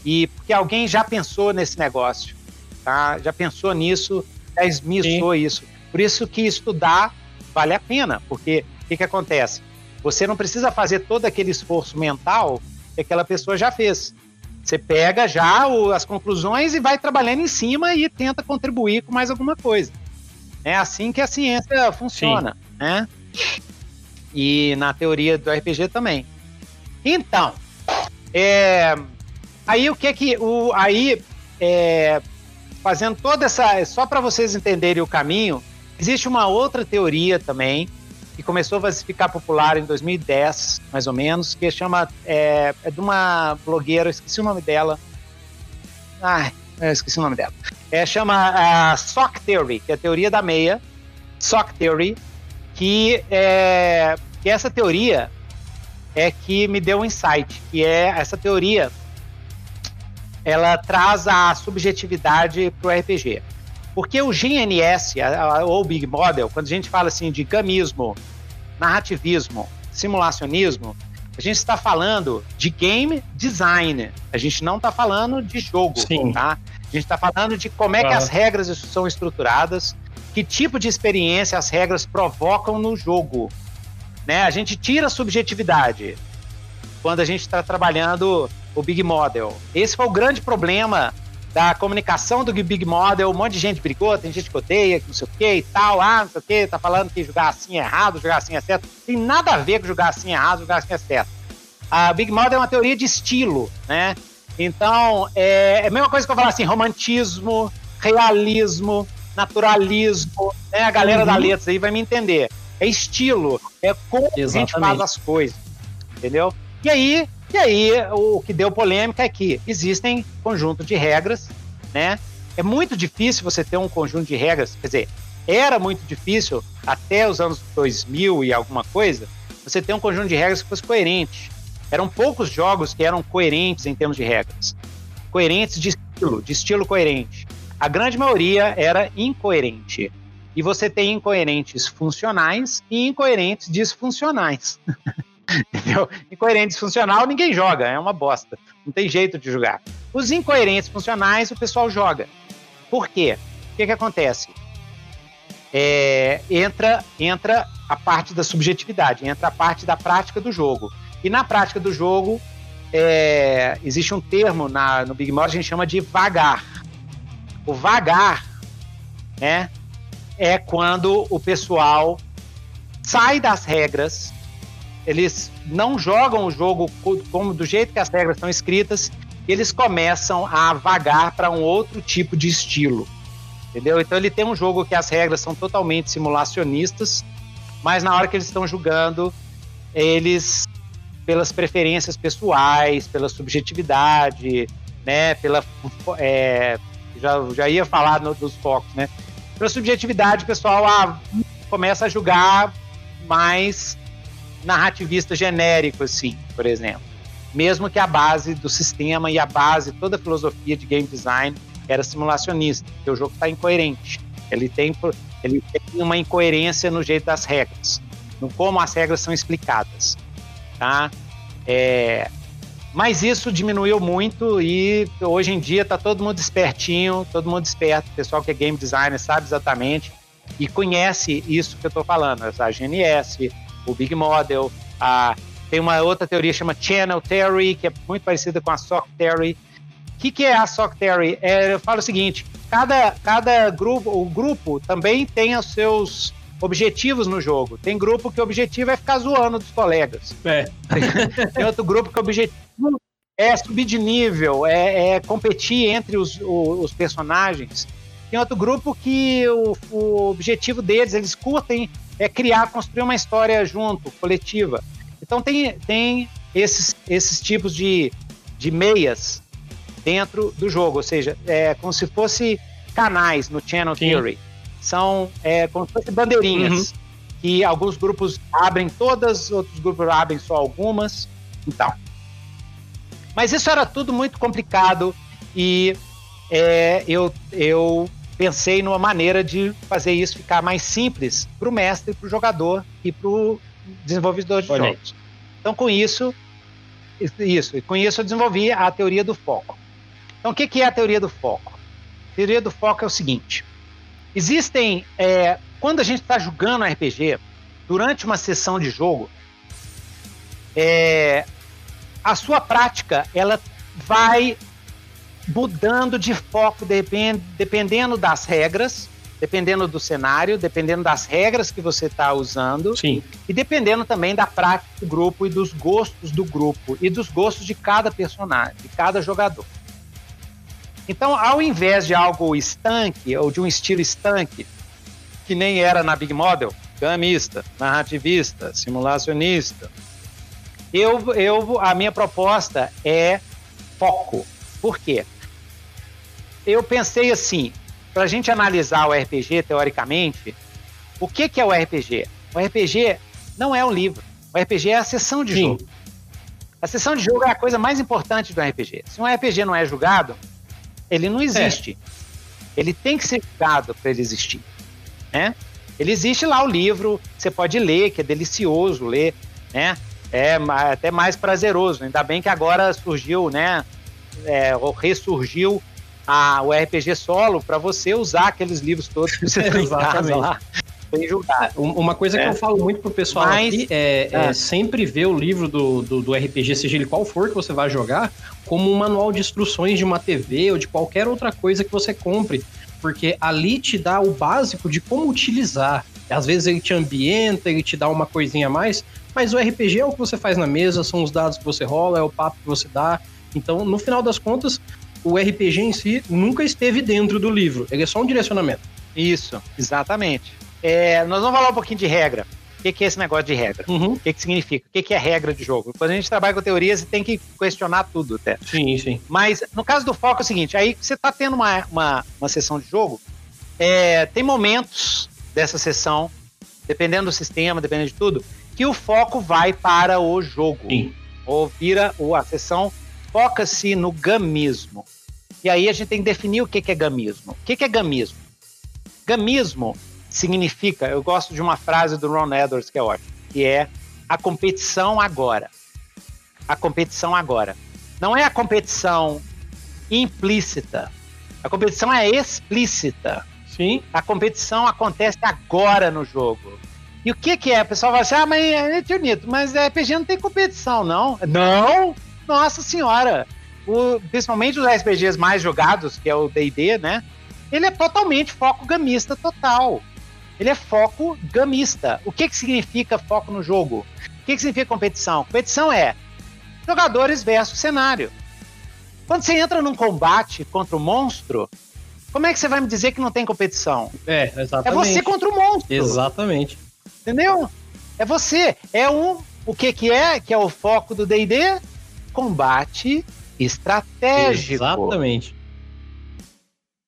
Speaker 2: e porque alguém já pensou nesse negócio, tá? Já pensou nisso, já esmiuçou Sim. isso. Por isso que estudar vale a pena, porque o que, que acontece? Você não precisa fazer todo aquele esforço mental que aquela pessoa já fez. Você pega já o, as conclusões e vai trabalhando em cima e tenta contribuir com mais alguma coisa. É assim que a ciência funciona, Sim. né? E na teoria do RPG também. Então, é, Aí o que que o aí é, fazendo toda essa só para vocês entenderem o caminho, existe uma outra teoria também que começou a ficar popular em 2010, mais ou menos, que chama é, é de uma blogueira, esqueci o nome dela. Ai, esqueci o nome dela. É, chama Sock Theory, que é a teoria da meia. Sock Theory, que é que essa teoria é que me deu um insight, que é essa teoria ela traz a subjetividade para o RPG. Porque o GNS, ou Big Model, quando a gente fala assim de gamismo, narrativismo, simulacionismo, a gente está falando de game design. A gente não está falando de jogo, Sim. tá? A gente está falando de como é que as regras são estruturadas, que tipo de experiência as regras provocam no jogo. Né? A gente tira a subjetividade quando a gente está trabalhando o Big Model. Esse foi o grande problema da comunicação do Big Model. Um monte de gente brigou, tem gente que odeia, que não sei o que e tal. Ah, não sei o que, tá falando que jogar assim é errado, jogar assim é certo. Tem nada a ver com jogar assim é errado, jogar assim é certo. A Big Model é uma teoria de estilo, né? Então, é, é a mesma coisa que eu falar assim, romantismo, realismo, naturalismo, né? A galera uhum. da letras aí vai me entender. É estilo, é como Exatamente. a gente faz as coisas, entendeu? E aí, e aí o que deu polêmica é que existem conjunto de regras, né? É muito difícil você ter um conjunto de regras, quer dizer, era muito difícil até os anos 2000 e alguma coisa, você ter um conjunto de regras que fosse coerente. Eram poucos jogos que eram coerentes em termos de regras. Coerentes de estilo, de estilo coerente. A grande maioria era incoerente. E você tem incoerentes funcionais e incoerentes disfuncionais. *laughs* *laughs* Entendeu? Incoerente disfuncional ninguém joga, é uma bosta. Não tem jeito de jogar. Os incoerentes funcionais o pessoal joga. Por quê? O que, que acontece? É, entra, entra a parte da subjetividade, entra a parte da prática do jogo. E na prática do jogo, é, existe um termo na, no Big Mother que a gente chama de vagar. O vagar né, é quando o pessoal sai das regras, eles não jogam o jogo como do jeito que as regras estão escritas, eles começam a vagar para um outro tipo de estilo. Entendeu? Então ele tem um jogo que as regras são totalmente simulacionistas, mas na hora que eles estão jogando, eles pelas preferências pessoais, pela subjetividade, né, pela é, já, já ia falar no, dos focos, né, pela subjetividade, o pessoal ah, começa a julgar mais narrativista genérico, assim, por exemplo. Mesmo que a base do sistema e a base, toda a filosofia de game design era simulacionista, porque o jogo está incoerente. Ele tem, ele tem uma incoerência no jeito das regras, no como as regras são explicadas tá? É, mas isso diminuiu muito e hoje em dia tá todo mundo espertinho, todo mundo esperto, o pessoal que é game designer sabe exatamente e conhece isso que eu estou falando, a GNS, o Big Model, a, tem uma outra teoria que chama Channel Theory, que é muito parecida com a Sock Theory. O que, que é a Sock Theory? É, eu falo o seguinte, cada, cada grupo, o grupo também tem os seus objetivos no jogo. Tem grupo que o objetivo é ficar zoando dos colegas. É. *laughs* Tem outro grupo que o objetivo é subir de nível, é, é competir entre os, os, personagens. Tem outro grupo que o, o, objetivo deles, eles curtem, é criar, construir uma história junto, coletiva. Então tem, tem esses, esses tipos de, de meias dentro do jogo, ou seja, é como se fosse canais no Channel Sim. Theory são é, como se fossem bandeirinhas. Uhum. Que alguns grupos abrem todas, outros grupos abrem só algumas. Então. Mas isso era tudo muito complicado e é, eu, eu pensei numa maneira de fazer isso ficar mais simples para o mestre, para o jogador e para o desenvolvedor de Olha jogos. Aí. Então, com isso, isso, com isso eu desenvolvi a teoria do foco. Então, o que, que é a teoria do foco? A teoria do foco é o seguinte: Existem. É, quando a gente está jogando RPG, durante uma sessão de jogo, é, a sua prática ela vai mudando de foco depend, dependendo das regras, dependendo do cenário, dependendo das regras que você está usando
Speaker 1: Sim.
Speaker 2: e dependendo também da prática do grupo e dos gostos do grupo e dos gostos de cada personagem, de cada jogador. Então, ao invés de algo estanque, ou de um estilo estanque, que nem era na Big Model, gamista, narrativista, simulacionista, eu, eu, a minha proposta é foco. Por quê? Eu pensei assim, para a gente analisar o RPG teoricamente, o que, que é o RPG? O RPG não é um livro. O RPG é a sessão de Sim. jogo. A sessão de jogo é a coisa mais importante do RPG. Se um RPG não é julgado, ele não existe. É. Ele tem que ser jogado para ele existir. Né? Ele existe lá o livro, você pode ler, que é delicioso ler, né? É até mais prazeroso. Ainda bem que agora surgiu, né? É, ressurgiu a, o RPG solo para você usar aqueles livros todos que você tem em *laughs* casa lá.
Speaker 1: Bem julgado. Uma coisa é. que eu falo muito pro pessoal Mas, aqui é, é, é, sempre ver o livro do, do, do, RPG, seja ele qual for que você vai jogar, como um manual de instruções de uma TV ou de qualquer outra coisa que você compre. Porque ali te dá o básico de como utilizar. Às vezes ele te ambienta, ele te dá uma coisinha a mais, mas o RPG é o que você faz na mesa, são os dados que você rola, é o papo que você dá. Então, no final das contas, o RPG em si nunca esteve dentro do livro, ele é só um direcionamento.
Speaker 2: Isso, exatamente. É, nós vamos falar um pouquinho de regra. O que, é esse negócio de regra? Uhum. O que, que significa? O que, que é regra de jogo? Quando a gente trabalha com teorias, você tem que questionar tudo até.
Speaker 1: Sim, sim.
Speaker 2: Mas no caso do foco é o seguinte: aí você está tendo uma, uma, uma sessão de jogo, é, tem momentos dessa sessão, dependendo do sistema, dependendo de tudo, que o foco vai para o jogo. Sim. Ou vira ou a sessão foca-se no gamismo. E aí a gente tem que definir o que é gamismo. O que é gamismo? Gamismo significa, eu gosto de uma frase do Ron Edwards que é ótima, que é a competição agora. A competição agora. Não é a competição implícita. A competição é explícita.
Speaker 1: Sim.
Speaker 2: A competição acontece agora no jogo. E o que que é? O pessoal vai achar, ah, mas é bonito, mas RPG não tem competição, não. Não? Nossa senhora! O, principalmente os RPGs mais jogados, que é o D&D, né? Ele é totalmente foco gamista total. Ele é foco gamista. O que, que significa foco no jogo? O que, que significa competição? Competição é jogadores versus cenário. Quando você entra num combate contra o um monstro, como é que você vai me dizer que não tem competição?
Speaker 1: É, exatamente.
Speaker 2: É você contra o monstro.
Speaker 1: Exatamente.
Speaker 2: Entendeu? É você. É um. O que, que é? Que é o foco do DD? Combate estratégico.
Speaker 1: Exatamente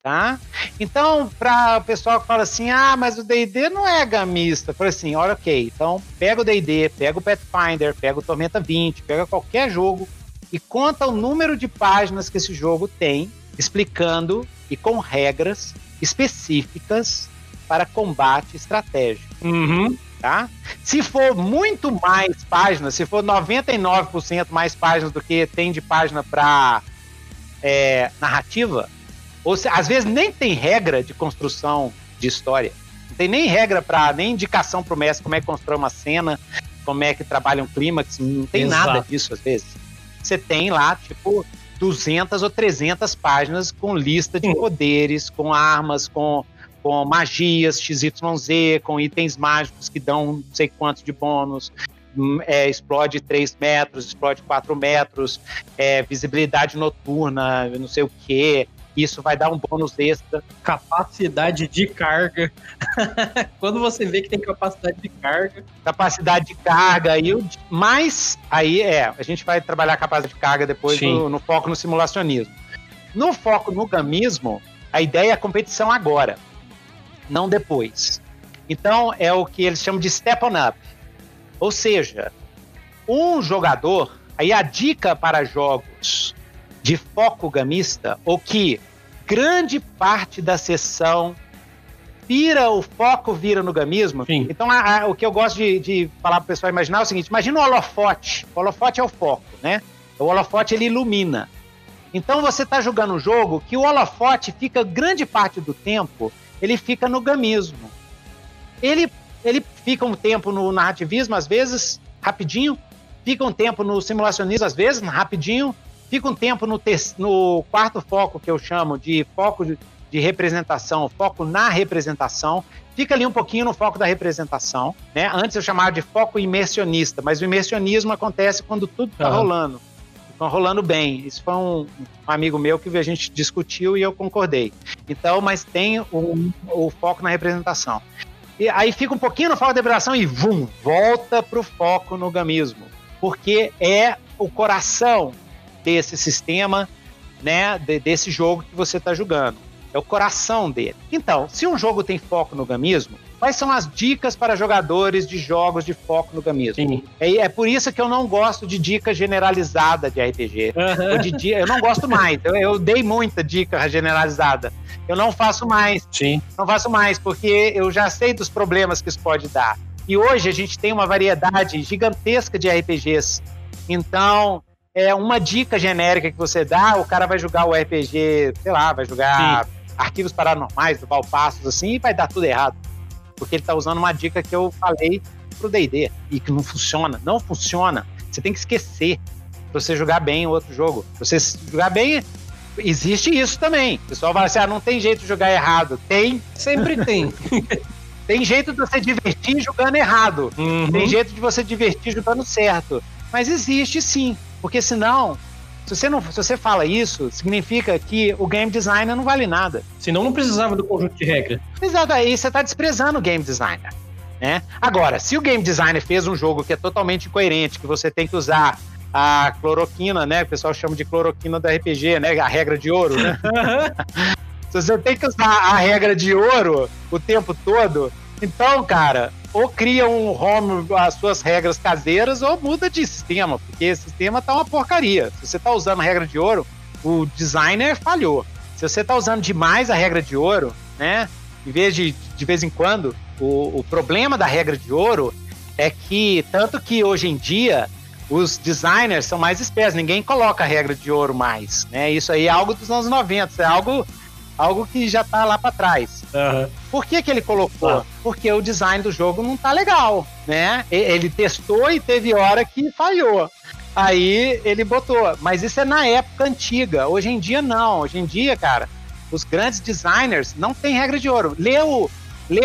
Speaker 2: tá? Então, para o pessoal que fala assim, ah, mas o D&D não é gamista, fala assim, olha, ok, então pega o D&D, pega o Pathfinder, pega o Tormenta 20, pega qualquer jogo e conta o número de páginas que esse jogo tem, explicando e com regras específicas para combate estratégico.
Speaker 1: Uhum.
Speaker 2: Tá? Se for muito mais páginas, se for 99% mais páginas do que tem de página para é, narrativa, ou se, às vezes nem tem regra de construção de história. Não tem nem regra para nem indicação para o mestre como é que constrói uma cena, como é que trabalha um clímax, não tem Exato. nada disso às vezes. Você tem lá, tipo, 200 ou 300 páginas com lista de poderes, com armas, com, com magias XYZ, com itens mágicos que dão não sei quantos de bônus, hum, é, explode 3 metros, explode 4 metros, é, visibilidade noturna, não sei o que, isso vai dar um bônus extra.
Speaker 1: Capacidade de carga. *laughs* Quando você vê que tem capacidade de carga.
Speaker 2: Capacidade de carga. E o, mas aí é, a gente vai trabalhar a capacidade de carga depois no, no, foco no simulacionismo. No foco no gamismo, a ideia é a competição agora, não depois. Então é o que eles chamam de step on up. Ou seja, um jogador, aí a dica para jogos de foco gamista, ou que grande parte da sessão vira, o foco vira no gamismo. Sim. Então, a, a, o que eu gosto de, de falar para o pessoal imaginar é o seguinte: imagina o holofote. O holofote é o foco, né? O holofote ele ilumina. Então você está jogando um jogo que o holofote fica grande parte do tempo, ele fica no gamismo. Ele, ele fica um tempo no narrativismo, às vezes, rapidinho, fica um tempo no simulacionismo, às vezes, rapidinho, Fica um tempo no, no quarto foco, que eu chamo de foco de, de representação, foco na representação. Fica ali um pouquinho no foco da representação. Né? Antes eu chamava de foco imersionista, mas o imersionismo acontece quando tudo está uhum. rolando. Está rolando bem. Isso foi um, um, amigo meu que a gente discutiu e eu concordei. Então, mas tem um, o foco na representação. E aí fica um pouquinho no foco da representação e vum, volta para o foco no gamismo. Porque é o coração desse sistema, né, de, desse jogo que você está jogando. É o coração dele. Então, se um jogo tem foco no gamismo, quais são as dicas para jogadores de jogos de foco no gamismo? É, é por isso que eu não gosto de dica generalizada de RPG. Uhum. De, eu não gosto mais. Eu, eu, dei muita dica generalizada. Eu não faço mais.
Speaker 1: Sim.
Speaker 2: Não faço mais, porque eu já sei dos problemas que isso pode dar. E hoje a gente tem uma variedade gigantesca de RPGs. Então, é uma dica genérica que você dá, o cara vai jogar o RPG, sei lá, vai jogar Sim. arquivos paranormais do Valpassos, assim, e vai dar tudo errado. Porque ele tá usando uma dica que eu falei pro D&D e que não funciona. Não funciona. Você tem que esquecer pra você jogar bem o outro jogo. Pra você jogar bem, existe isso também. O pessoal fala assim, ah, não tem jeito de jogar errado. Tem.
Speaker 1: Sempre tem. *laughs*
Speaker 2: tem jeito de você divertir jogando errado. Uhum. Tem jeito de você divertir jogando certo. Mas existe sim. Porque senão, se você, não, se você fala isso, significa que o game designer não vale nada.
Speaker 1: Senão não precisava do conjunto de regras.
Speaker 2: Exato, aí você está desprezando o game designer. Né? Agora, se o game designer fez um jogo que é totalmente incoerente, que você tem que usar a cloroquina, né? O pessoal chama de cloroquina do RPG, né? A regra de ouro, né? *laughs* se você tem que usar a regra de ouro o tempo todo, então, cara, ou cria um home as suas regras caseiras ou muda de sistema, porque esse sistema tá uma porcaria. Se você tá usando a regra de ouro, o designer falhou. Se você tá usando demais a regra de ouro, né? Em vez de de vez em quando, o, o problema da regra de ouro é que tanto que hoje em dia os designers são mais espertos, ninguém coloca a regra de ouro mais, né? Isso aí é algo dos anos 90, é algo algo que já tá lá para trás. Uhum. Por que, que ele colocou? Ah. Porque o design do jogo não tá legal, né? Ele testou e teve hora que falhou. Aí ele botou. Mas isso é na época antiga. Hoje em dia, não. Hoje em dia, cara, os grandes designers não têm regra de ouro. Lê o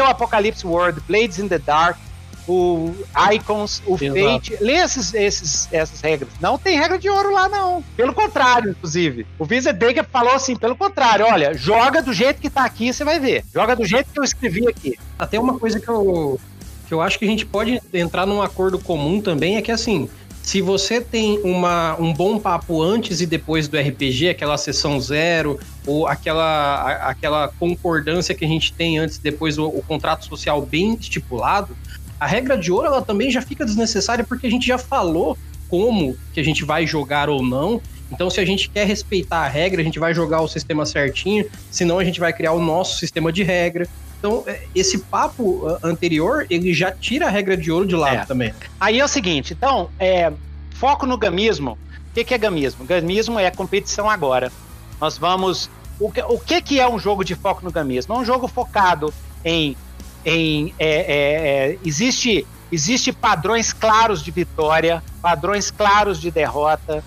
Speaker 2: Apocalypse World, Blades in the Dark, o Icons, o Exato. Fate. Lê esses, esses, essas regras. Não tem regra de ouro lá, não. Pelo contrário, inclusive. O Visa Baker falou assim: pelo contrário, olha, joga do jeito que tá aqui, você vai ver. Joga do jeito que eu escrevi aqui.
Speaker 1: Até uma coisa que eu, que eu acho que a gente pode entrar num acordo comum também é que assim. Se você tem uma, um bom papo antes e depois do RPG, aquela sessão zero, ou aquela, a, aquela concordância que a gente tem antes e depois o, o contrato social bem estipulado, a regra de ouro ela também já fica desnecessária porque a gente já falou como que a gente vai jogar ou não. Então, se a gente quer respeitar a regra, a gente vai jogar o sistema certinho, senão a gente vai criar o nosso sistema de regra. Então, é, esse papo uh, anterior, ele já tira a regra de ouro de lado é. também.
Speaker 2: Aí é o seguinte, então, é, foco no gamismo. O que, que é gamismo? Gamismo é competição agora. Nós vamos. O que, o que, que é um jogo de foco no gamismo? É um jogo focado em em é, é, é, existe existe padrões claros de vitória, padrões claros de derrota,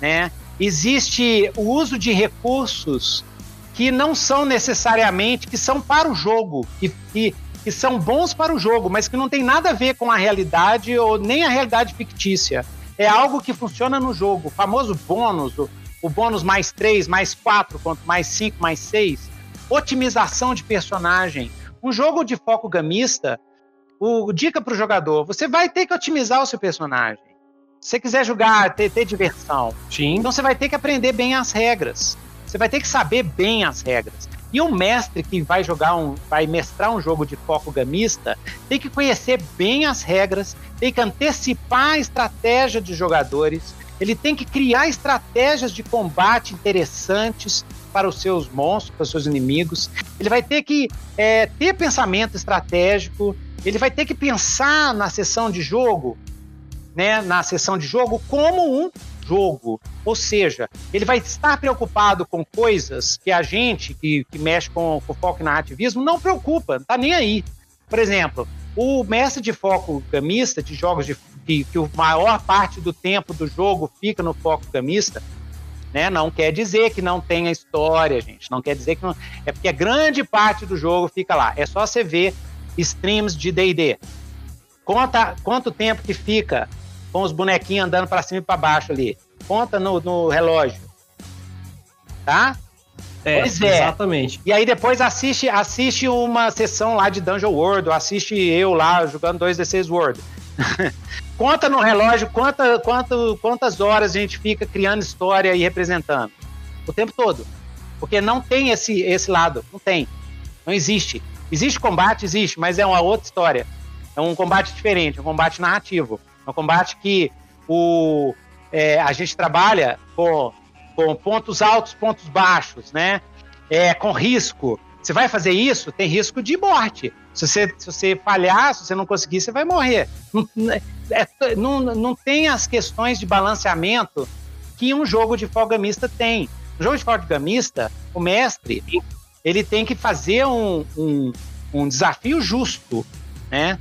Speaker 2: né? Existe o uso de recursos que não são necessariamente que são para o jogo, que, que, que são bons para o jogo, mas que não tem nada a ver com a realidade ou nem a realidade fictícia. É algo que funciona no jogo. O famoso bônus, o, o bônus mais 3, mais 4, quanto mais 5, mais 6. Otimização de personagem um jogo de foco gamista, o dica para o jogador, você vai ter que otimizar o seu personagem. Se você quiser jogar, ter, ter diversão. Sim. Então você vai ter que aprender bem as regras. Você vai ter que saber bem as regras. E o mestre que vai jogar um, vai mestrar um jogo de foco gamista, tem que conhecer bem as regras, tem que antecipar a estratégia de jogadores, ele tem que criar estratégias de combate interessantes para os seus monstros, para os seus inimigos. Ele vai ter que é, ter pensamento estratégico. Ele vai ter que pensar na sessão de jogo, né, na sessão de jogo como um jogo. Ou seja, ele vai estar preocupado com coisas que a gente, que, que mexe com, com foco em narrativismo, não preocupa, não tá nem aí. Por exemplo, o mestre de foco gamista, de jogos de, que, que a maior parte do tempo do jogo fica no foco gamista, né? Não quer dizer que não tenha história, gente. Não quer dizer que não. É porque a grande parte do jogo fica lá. É só você ver streams de DD. Conta quanto tempo que fica com os bonequinhos andando para cima e para baixo ali. Conta no, no relógio. Tá?
Speaker 1: É, pois é. Exatamente.
Speaker 2: E aí depois assiste, assiste uma sessão lá de Dungeon World, assiste eu lá jogando 2D6 World. *laughs* Conta no relógio quanta, quanta, quantas horas a gente fica criando história e representando. O tempo todo. Porque não tem esse, esse lado. Não tem. Não existe. Existe combate? Existe, mas é uma outra história. É um combate diferente, um combate narrativo. É um combate que o, é, a gente trabalha com, com pontos altos, pontos baixos, né? É, com risco. Você vai fazer isso, tem risco de morte. Se você, se você falhar, se você não conseguir, você vai morrer. Não, é, não, não tem as questões de balanceamento que um jogo de folga mista tem. No jogo de folga mista, o mestre ele tem que fazer um, um, um desafio justo, né?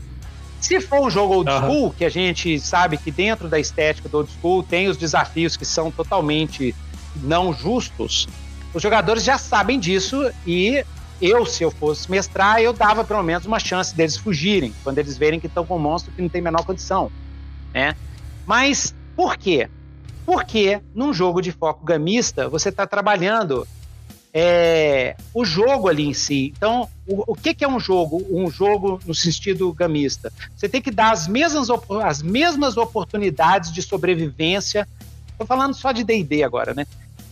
Speaker 2: Se for um jogo old school, uhum. que a gente sabe que dentro da estética do old school tem os desafios que são totalmente não justos, os jogadores já sabem disso e eu, se eu fosse mestrar, eu dava pelo menos uma chance deles fugirem, quando eles verem que estão com um monstro que não tem a menor condição, né? Mas por quê? Porque num jogo de foco gamista, você está trabalhando é, o jogo ali em si. Então, o, o que, que, é um jogo? Um jogo no sentido gamista. Você tem que dar as mesmas, as mesmas oportunidades de sobrevivência. Estou falando só de D&D agora, né?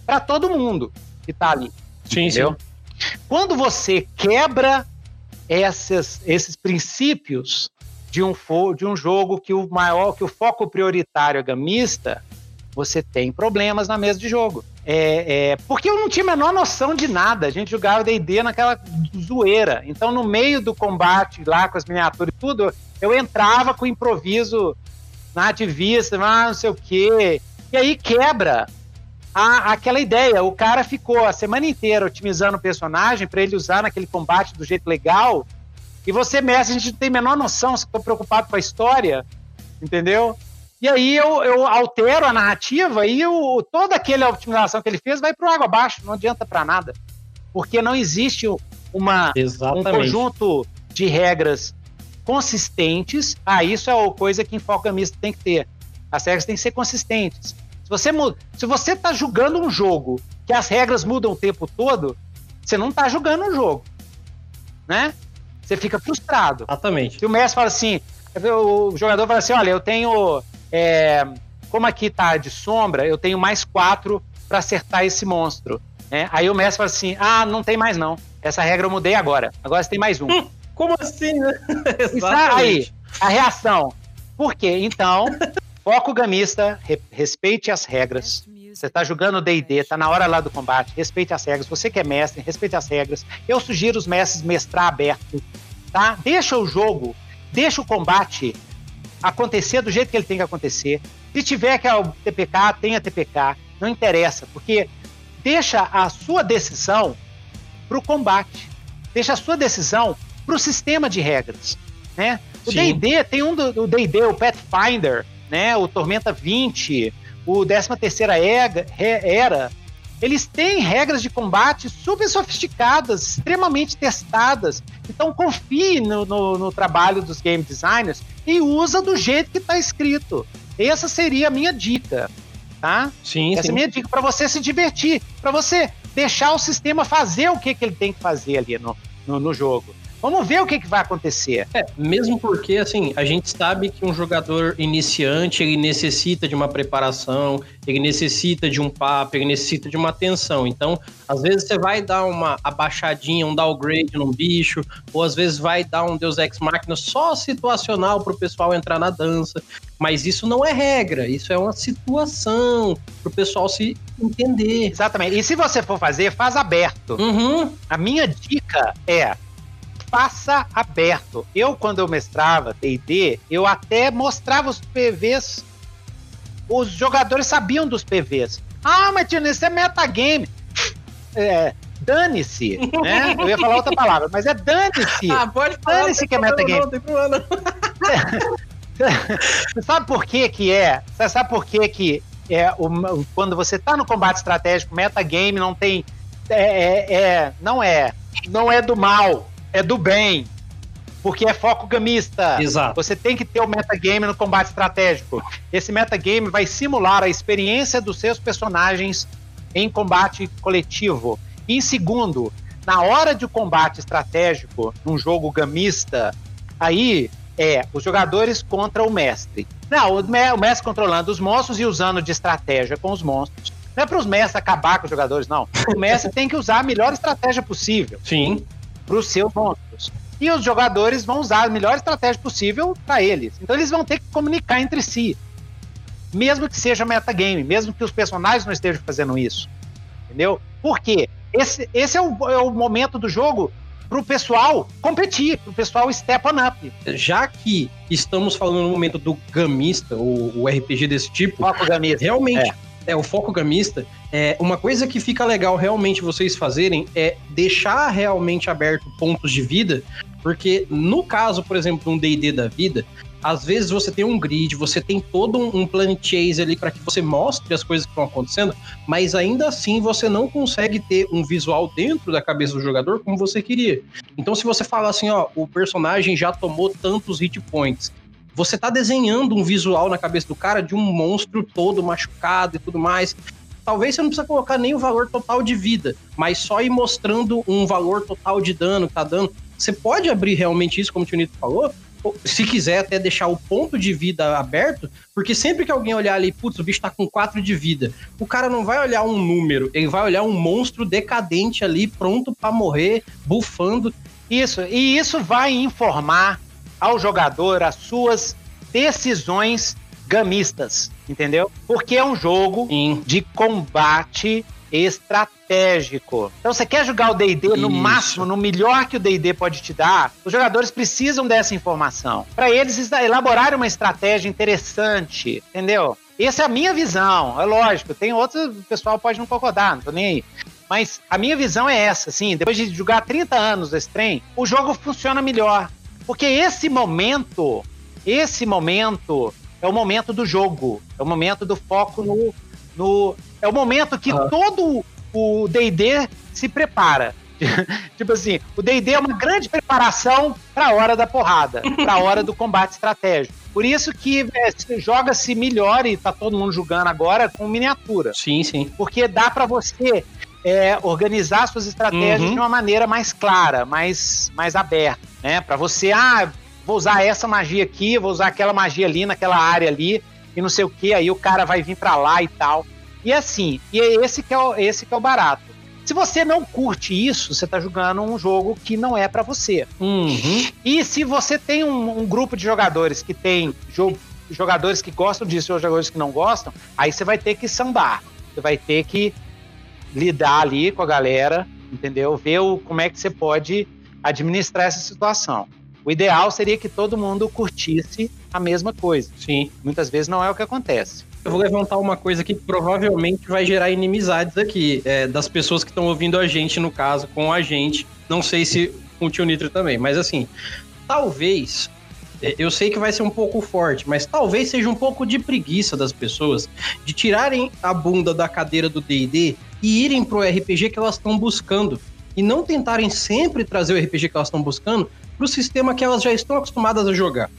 Speaker 2: Para todo mundo que está ali.
Speaker 1: Sim, entendeu? sim.
Speaker 2: Quando você quebra esses, esses princípios de um, de um jogo que o maior, que o foco prioritário é gamista, você tem problemas na mesa de jogo. É, é, porque eu não tinha a menor noção de nada. A gente jogava D&D naquela zoeira. Então, no meio do combate lá com as miniaturas e tudo, eu entrava com improviso na ativista, ah, não sei o quê. E aí quebra a, aquela ideia. O cara ficou a semana inteira otimizando o personagem para ele usar naquele combate do jeito legal. E você, mestre, a gente não tem a menor noção se estou preocupado com a história, entendeu? E aí eu, eu altero a narrativa e o, toda aquela otimização que ele fez vai para o água abaixo, não adianta para nada. Porque não existe uma, um conjunto de regras consistentes. Ah, isso é a coisa que em misto tem que ter. As regras têm que ser consistentes. Se você se você está julgando um jogo que as regras mudam o tempo todo, você não está jogando um jogo, né? Você fica frustrado.
Speaker 1: Exatamente.
Speaker 2: Se o mestre fala assim, o jogador fala assim, olha, eu tenho é, como aqui tá de sombra, eu tenho mais quatro para acertar esse monstro. Né? Aí o mestre fala assim: ah, não tem mais não. Essa regra eu mudei agora. Agora você tem mais um. Hum,
Speaker 1: como assim, né? *laughs*
Speaker 2: aí, a reação. Por quê? Então, foco gamista, re respeite as regras. Você está jogando D&D, está na hora lá do combate, respeite as regras. Você que é mestre, respeite as regras. Eu sugiro os mestres mestrar aberto, tá? Deixa o jogo, deixa o combate acontecer do jeito que ele tem que acontecer. Se tiver que o TPK, tenha TPK, não interessa, porque deixa a sua decisão para o combate, deixa a sua decisão para o sistema de regras, né? O D&D tem um do D&D, o Pathfinder, né? O Tormenta 20, o 13 terceira era, eles têm regras de combate super sofisticadas, extremamente testadas. Então confie no, no, no trabalho dos game designers e usa do jeito que está escrito. Essa seria a minha dica, tá?
Speaker 1: Sim,
Speaker 2: Essa
Speaker 1: sim.
Speaker 2: é a minha dica para você se divertir, para você deixar o sistema fazer o que, que ele tem que fazer ali no, no, no jogo. Vamos ver o que, que vai acontecer.
Speaker 1: É, mesmo porque, assim, a gente sabe que um jogador iniciante, ele necessita de uma preparação, ele necessita de um papo, ele necessita de uma atenção. Então, às vezes você vai dar uma abaixadinha, um downgrade num bicho, ou às vezes vai dar um Deus Ex Machina só situacional para o pessoal entrar na dança. Mas isso não é regra, isso é uma situação para o pessoal se entender.
Speaker 2: Exatamente. E se você for fazer, faz aberto.
Speaker 1: Uhum.
Speaker 2: A minha dica é faça aberto. Eu, quando eu mestrava D&D, eu até mostrava os PVs. Os jogadores sabiam dos PVs. Ah, mas Tino, isso é metagame. É, dane-se, né? Eu ia falar outra palavra, mas é dane-se.
Speaker 1: Ah, pode falar.
Speaker 2: Dane-se que é metagame. Não, tem problema. Você *laughs* sabe por que que é? Você sabe por que que é o, quando você tá no combate estratégico, metagame não tem... É, é, é, não é. Não é do mal é do bem. Porque é foco gamista.
Speaker 1: Exato.
Speaker 2: Você tem que ter o metagame no combate estratégico. Esse metagame vai simular a experiência dos seus personagens em combate coletivo. E em segundo, na hora de combate estratégico, num jogo gamista, aí é os jogadores contra o mestre. Não, o mestre controlando os monstros e usando de estratégia com os monstros. Não é para os mestres acabar com os jogadores, não. O mestre *laughs* tem que usar a melhor estratégia possível.
Speaker 1: Sim
Speaker 2: para os seus monstros. E os jogadores vão usar a melhor estratégia possível para eles. Então eles vão ter que comunicar entre si. Mesmo que seja metagame, mesmo que os personagens não estejam fazendo isso. Entendeu? Por quê? Esse, esse é, o, é o momento do jogo para o pessoal competir, para o pessoal step on up.
Speaker 1: Já que estamos falando no momento do gamista, ou o RPG desse tipo,
Speaker 2: Foco gamista.
Speaker 1: realmente, é. É, o foco gamista, é, uma coisa que fica legal realmente vocês fazerem é deixar realmente aberto pontos de vida, porque no caso, por exemplo, de um D&D da vida, às vezes você tem um grid, você tem todo um, um chase ali para que você mostre as coisas que estão acontecendo, mas ainda assim você não consegue ter um visual dentro da cabeça do jogador como você queria. Então, se você fala assim, ó, o personagem já tomou tantos hit points, você tá desenhando um visual na cabeça do cara de um monstro todo machucado e tudo mais. Talvez você não precisa colocar nem o valor total de vida, mas só ir mostrando um valor total de dano que tá dando. Você pode abrir realmente isso, como o Tio falou, se quiser até deixar o ponto de vida aberto, porque sempre que alguém olhar ali, putz, o bicho tá com 4 de vida, o cara não vai olhar um número, ele vai olhar um monstro decadente ali, pronto para morrer, bufando.
Speaker 2: Isso, e isso vai informar ao jogador as suas decisões gamistas, entendeu? Porque é um jogo Sim. de combate estratégico. Então, você quer jogar o D&D no máximo, no melhor que o D&D pode te dar, os jogadores precisam dessa informação. Para eles elaborarem uma estratégia interessante, entendeu? Essa é a minha visão. É lógico, tem outros, o pessoal pode não concordar, não tô nem aí. Mas a minha visão é essa, assim, depois de jogar 30 anos esse trem, o jogo funciona melhor. Porque esse momento, esse momento é o momento do jogo, é o momento do foco no, no é o momento que ah. todo o D&D se prepara. *laughs* tipo assim, o D&D é uma grande preparação para a hora da porrada, para a hora do combate estratégico. Por isso que é, joga-se melhor e tá todo mundo jogando agora com miniatura.
Speaker 1: Sim, sim.
Speaker 2: Porque dá para você é, organizar suas estratégias uhum. de uma maneira mais clara, mais, mais aberta, né? Para você, ah, vou usar essa magia aqui, vou usar aquela magia ali naquela área ali e não sei o que, aí o cara vai vir para lá e tal. E assim, e é esse que é o, esse que é o barato. Se você não curte isso, você está jogando um jogo que não é para você.
Speaker 1: Uhum.
Speaker 2: E se você tem um, um grupo de jogadores que tem jo jogadores que gostam disso e jogadores que não gostam, aí você vai ter que sambar. Você vai ter que lidar ali com a galera, entendeu? Ver o, como é que você pode administrar essa situação. O ideal seria que todo mundo curtisse a mesma coisa.
Speaker 1: Sim.
Speaker 2: Muitas vezes não é o que acontece.
Speaker 1: Eu vou levantar uma coisa que provavelmente vai gerar inimizades aqui, é, das pessoas que estão ouvindo a gente, no caso, com a gente. Não sei se com o tio Nitro também, mas assim, talvez. É, eu sei que vai ser um pouco forte, mas talvez seja um pouco de preguiça das pessoas de tirarem a bunda da cadeira do DD e irem pro RPG que elas estão buscando. E não tentarem sempre trazer o RPG que elas estão buscando pro sistema que elas já estão acostumadas a jogar.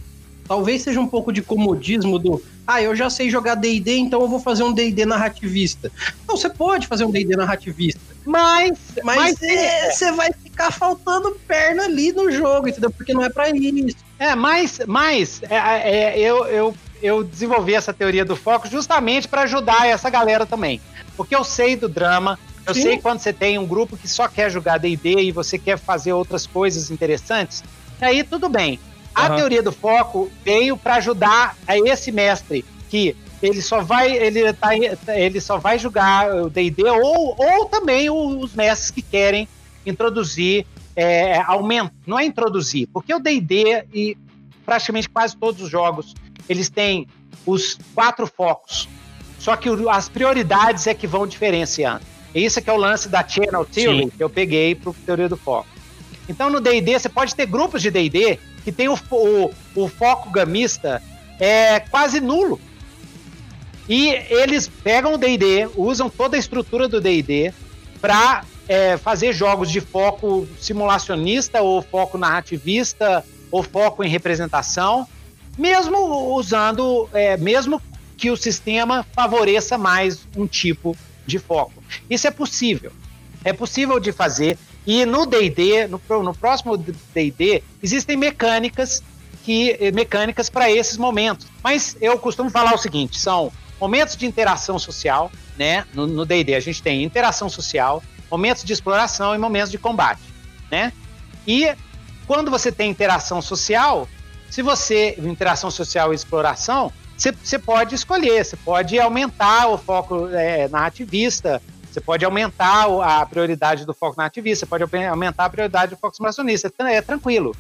Speaker 1: Talvez seja um pouco de comodismo do, ah, eu já sei jogar D&D, então eu vou fazer um D&D narrativista. Não, você pode fazer um D&D narrativista, mas, mas, você é, vai ficar faltando perna ali no jogo, entendeu? Porque não é para isso.
Speaker 2: É, mas, mas é, é, eu, eu, eu desenvolvi essa teoria do foco justamente para ajudar essa galera também. Porque eu sei do drama, eu Sim. sei quando você tem um grupo que só quer jogar D&D e você quer fazer outras coisas interessantes, aí tudo bem. A uhum. teoria do foco veio para ajudar a esse mestre que ele só vai ele tá, ele só vai jogar o D&D ou, ou também os mestres que querem introduzir é, aumento, não é introduzir, porque o D&D e praticamente quase todos os jogos eles têm os quatro focos. Só que as prioridades é que vão diferenciando. E isso é que é o lance da Channel Theory Sim. que eu peguei para teoria do foco. Então no D&D você pode ter grupos de D&D que tem o, o, o foco gamista é quase nulo. E eles pegam o D&D, usam toda a estrutura do D&D para é, fazer jogos de foco simulacionista ou foco narrativista ou foco em representação, mesmo usando, é, mesmo que o sistema favoreça mais um tipo de foco. Isso é possível. É possível de fazer. E no D&D, no, no próximo D&D, existem mecânicas que eh, mecânicas para esses momentos. Mas eu costumo falar o seguinte, são momentos de interação social, né? No D&D a gente tem interação social, momentos de exploração e momentos de combate, né? E quando você tem interação social, se você interação social e exploração, você pode escolher, você pode aumentar o foco é, narrativista, você pode aumentar a prioridade do foco nativista, pode aumentar a prioridade do foco simulacionista, é, é tranquilo.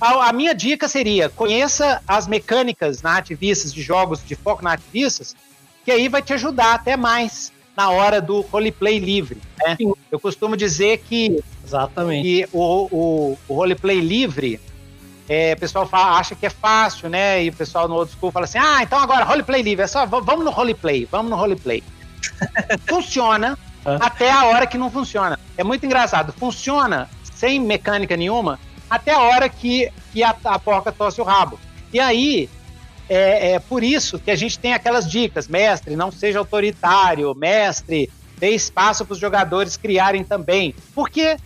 Speaker 2: A, a, minha dica seria, conheça as mecânicas nativistas de jogos de foco nativistas que aí vai te ajudar até mais na hora do roleplay livre. Né? Eu costumo dizer que,
Speaker 1: Exatamente.
Speaker 2: que o, o, o roleplay livre, é, o pessoal fala, acha que é fácil, né? E o pessoal no old school fala assim: ah, então agora roleplay livre, é só vamos no roleplay, vamos no roleplay. *laughs* funciona até a hora que não funciona. É muito engraçado. Funciona sem mecânica nenhuma até a hora que, que a, a porca tosse o rabo. E aí, é, é, por isso que a gente tem aquelas dicas, mestre, não seja autoritário, mestre, dê espaço para os jogadores criarem também. Por quê?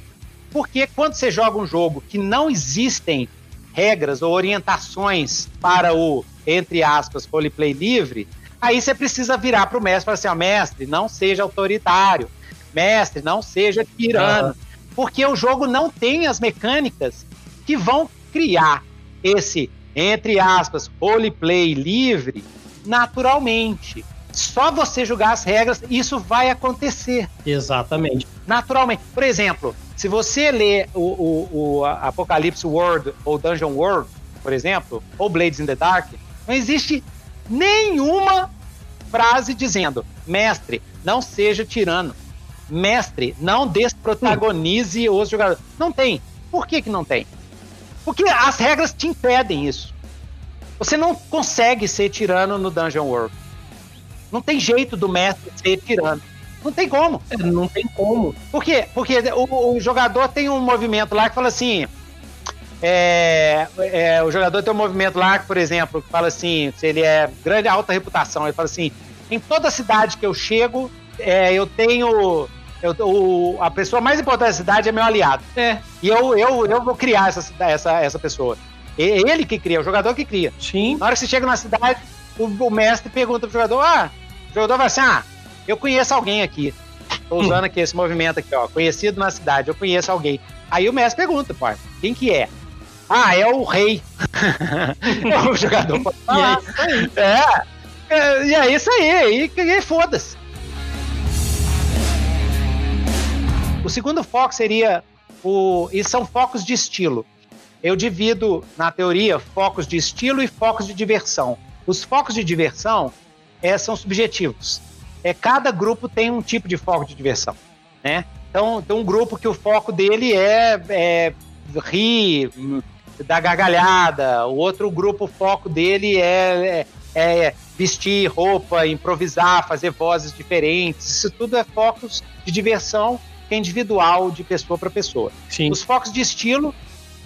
Speaker 2: Porque quando você joga um jogo que não existem regras ou orientações para o, entre aspas, roleplay livre, aí você precisa virar para o mestre e falar assim, ó, mestre, não seja autoritário, mestre, não seja tirano, porque o jogo não tem as mecânicas que vão criar esse entre aspas, roleplay livre, naturalmente. Só você jogar as regras, isso vai acontecer.
Speaker 1: Exatamente.
Speaker 2: Naturalmente. Por exemplo, se você lê o, o, o Apocalipse World ou Dungeon World, por exemplo, ou Blades in the Dark, não existe nenhuma frase dizendo: mestre, não seja tirano. Mestre, não desprotagonize hum. os jogadores. Não tem. Por que, que não tem? Porque as regras te impedem isso. Você não consegue ser tirano no Dungeon World. Não tem jeito do mestre ser tirano. Não tem como.
Speaker 1: É, não tem como.
Speaker 2: Por quê? Porque o, o jogador tem um movimento lá que fala assim. É, é, o jogador tem um movimento lá, por exemplo, que fala assim: se ele é grande, alta reputação, ele fala assim: em toda cidade que eu chego, é, eu tenho eu, o, a pessoa mais importante da cidade é meu aliado.
Speaker 1: É.
Speaker 2: E eu, eu, eu vou criar essa, essa, essa pessoa. Ele que cria, o jogador que cria.
Speaker 1: Sim.
Speaker 2: Na hora que você chega na cidade, o, o mestre pergunta pro jogador: Ah, o jogador vai assim: Ah, eu conheço alguém aqui. Tô hum. usando aqui esse movimento aqui, ó. Conhecido na cidade, eu conheço alguém. Aí o mestre pergunta, pô, quem que é? Ah, é o rei. *laughs* o jogador *laughs* pode falar. É, é, e é isso aí. E, e foda-se. O segundo foco seria o. E são focos de estilo. Eu divido, na teoria, focos de estilo e focos de diversão. Os focos de diversão é, são subjetivos. É, cada grupo tem um tipo de foco de diversão. Né? Então, tem um grupo que o foco dele é, é rir, dar gargalhada. O outro grupo, o foco dele é, é, é vestir roupa, improvisar, fazer vozes diferentes. Isso tudo é focos de diversão que é individual de pessoa para pessoa.
Speaker 1: Sim.
Speaker 2: Os focos de estilo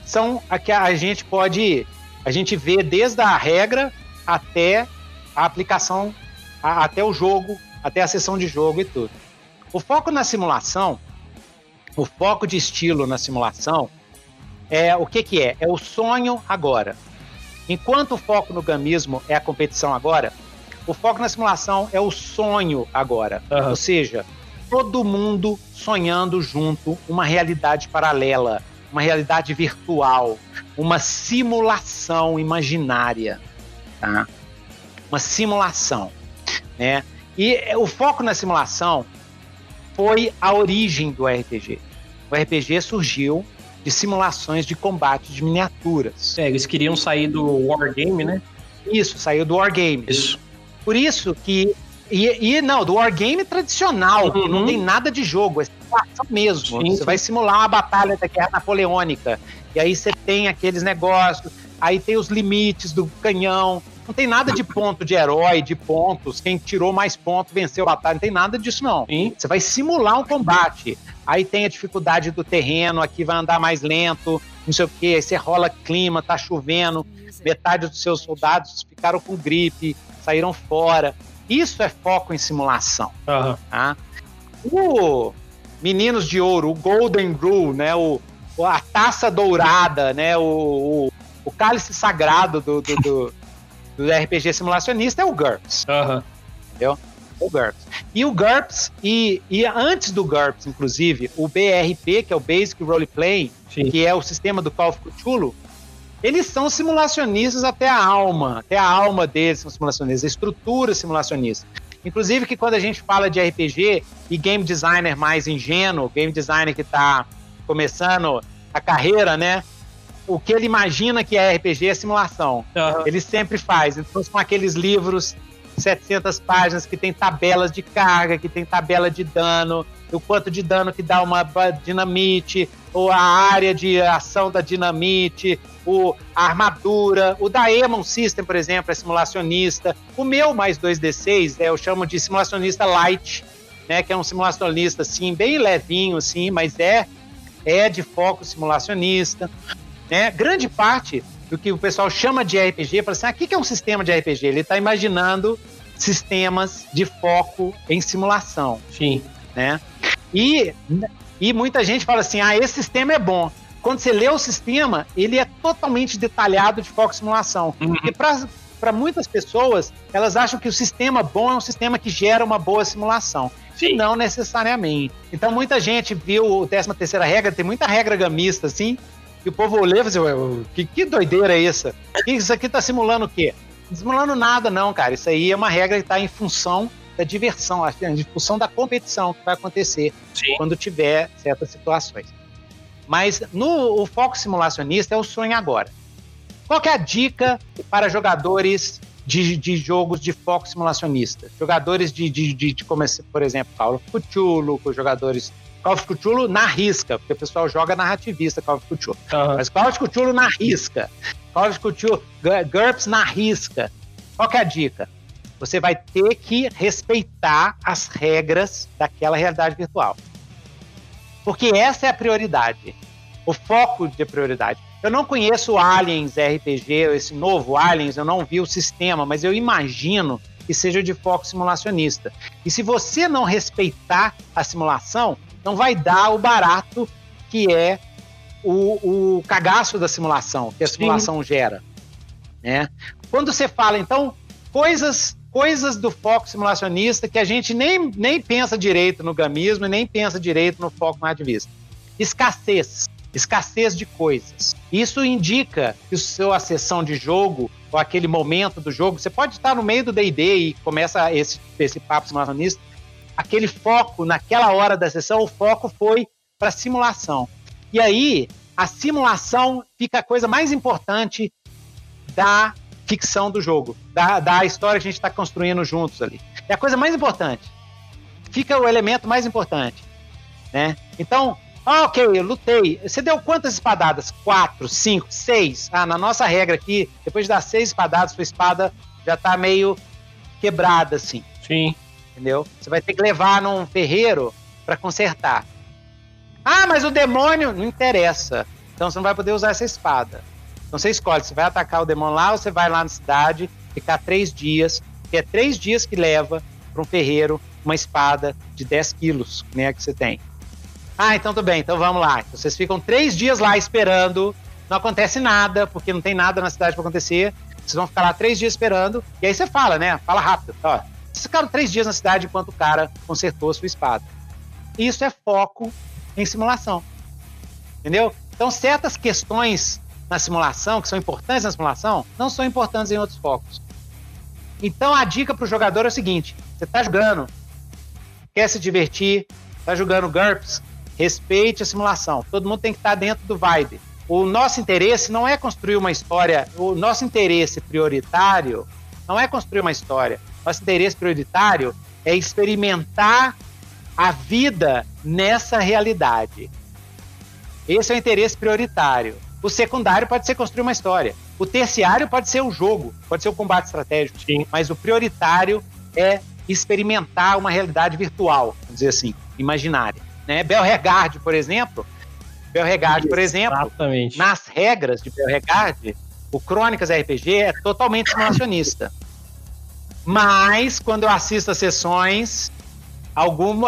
Speaker 2: são a que a gente pode a gente vê desde a regra até a aplicação, a, até o jogo, até a sessão de jogo e tudo. O foco na simulação, o foco de estilo na simulação é o que que é? É o sonho agora. Enquanto o foco no gamismo é a competição agora, o foco na simulação é o sonho agora. Uhum. Ou seja, todo mundo sonhando junto uma realidade paralela, uma realidade virtual, uma simulação imaginária, tá? Uma simulação, né? E o foco na simulação foi a origem do RPG. O RPG surgiu de simulações de combate de miniaturas.
Speaker 1: É, eles queriam sair do wargame, né?
Speaker 2: Isso, saiu do wargame.
Speaker 1: Isso.
Speaker 2: Por isso que e, e não, do wargame tradicional, uhum. não tem nada de jogo, é simulação mesmo. Sim, você sim. vai simular uma batalha da guerra napoleônica. E aí você tem aqueles negócios, aí tem os limites do canhão. Não tem nada de ponto de herói, de pontos. Quem tirou mais pontos venceu a batalha. Não tem nada disso, não.
Speaker 1: Sim.
Speaker 2: Você vai simular um combate. Aí tem a dificuldade do terreno, aqui vai andar mais lento, não sei o quê. Aí você rola clima, tá chovendo. Metade dos seus soldados ficaram com gripe, saíram fora. Isso é foco em simulação.
Speaker 1: Uhum.
Speaker 2: Tá? O Meninos de Ouro, o Golden Rule, né? O, a taça dourada, né? O, o, o cálice sagrado do, do, do, do, RPG simulacionista é o GURPS.
Speaker 1: Uhum.
Speaker 2: Entendeu? O GURPS. E o GURPS, e, e antes do GURPS, inclusive, o BRP, que é o Basic Role Playing, que é o sistema do Call of Cthulhu, eles são simulacionistas até a alma, até a alma deles são simulacionistas, a estrutura simulacionista. Inclusive que quando a gente fala de RPG e game designer mais ingênuo, game designer que está começando a carreira, né? O que ele imagina que é RPG é simulação. Uhum. Ele sempre faz. Então são aqueles livros 700 páginas, que tem tabelas de carga, que tem tabela de dano, o quanto de dano que dá uma dinamite, ou a área de ação da dinamite, o, a armadura. O da Emon System, por exemplo, é simulacionista. O meu mais 2D6, é, eu chamo de simulacionista light, né, que é um simulacionista assim, bem levinho, assim, mas é, é de foco simulacionista. Né? Grande parte do que o pessoal chama de RPG, fala assim, ah, o que é um sistema de RPG? Ele está imaginando sistemas de foco em simulação.
Speaker 1: Sim.
Speaker 2: Né? E, e muita gente fala assim, ah, esse sistema é bom. Quando você lê o sistema, ele é totalmente detalhado de foco em simulação. Uhum. E para muitas pessoas, elas acham que o sistema bom é um sistema que gera uma boa simulação. Sim. Não necessariamente. Então, muita gente viu o 13 terceira regra, tem muita regra gamista, assim, e o povo olhou e falou assim, que, que doideira é essa? Isso aqui tá simulando o quê? Não simulando nada, não, cara. Isso aí é uma regra que está em função da diversão, em função da competição que vai acontecer Sim. quando tiver certas situações. Mas no o foco simulacionista é o sonho agora. Qual é a dica para jogadores de, de jogos de foco simulacionista? Jogadores de, de, de, de como, por exemplo, Call of Cthulhu, com jogadores Call of Cthulhu na risca, porque o pessoal joga narrativista Call of Cthulhu. Uhum. Mas Call of Cthulhu na risca. Call of Cthulhu, GURPS na risca. Qual é a dica? Você vai ter que respeitar as regras daquela realidade virtual. Porque essa é a prioridade. O foco de prioridade. Eu não conheço Aliens RPG, esse novo Aliens, eu não vi o sistema, mas eu imagino que seja de foco simulacionista. E se você não respeitar a simulação, não vai dar o barato que é o, o cagaço da simulação, que a simulação Sim. gera. Né? Quando você fala, então, coisas coisas do foco simulacionista que a gente nem, nem pensa direito no gamismo e nem pensa direito no foco nativista. Escassez. Escassez de coisas. Isso indica que a sessão de jogo, ou aquele momento do jogo, você pode estar no meio do D&D e começa esse, esse papo simulacionista, aquele foco naquela hora da sessão, o foco foi para simulação. E aí, a simulação fica a coisa mais importante da ficção do jogo, da, da história que a gente está construindo juntos ali. É a coisa mais importante. Fica o elemento mais importante. Né? Então, ah, ok, eu lutei. Você deu quantas espadadas? Quatro, cinco, seis? Ah, na nossa regra aqui, depois de dar seis espadadas, sua espada já está meio quebrada, assim.
Speaker 1: Sim
Speaker 2: entendeu? Você vai ter que levar num ferreiro para consertar. Ah, mas o demônio não interessa. Então você não vai poder usar essa espada. Então você escolhe, você vai atacar o demônio lá ou você vai lá na cidade, ficar três dias, que é três dias que leva para um ferreiro uma espada de 10 quilos, né, que você tem. Ah, então tudo bem, então vamos lá. Então, vocês ficam três dias lá esperando, não acontece nada, porque não tem nada na cidade para acontecer. Vocês vão ficar lá três dias esperando, e aí você fala, né? Fala rápido, ó. Vocês ficaram três dias na cidade enquanto o cara consertou a sua espada. Isso é foco em simulação. Entendeu? Então, certas questões na simulação, que são importantes na simulação, não são importantes em outros focos. Então, a dica para o jogador é o seguinte: você está jogando, quer se divertir, está jogando GURPS, respeite a simulação. Todo mundo tem que estar tá dentro do vibe. O nosso interesse não é construir uma história, o nosso interesse prioritário não é construir uma história. Nosso interesse prioritário é experimentar a vida nessa realidade. Esse é o interesse prioritário. O secundário pode ser construir uma história. O terciário pode ser o jogo, pode ser o combate estratégico. Sim. Mas o prioritário é experimentar uma realidade virtual, vamos dizer assim, imaginária. Né? Belregard, por exemplo, Belregard, por exemplo, Exatamente. nas regras de Belregard, o Crônicas RPG é totalmente simulacionista. Mas, quando eu assisto as sessões, algum,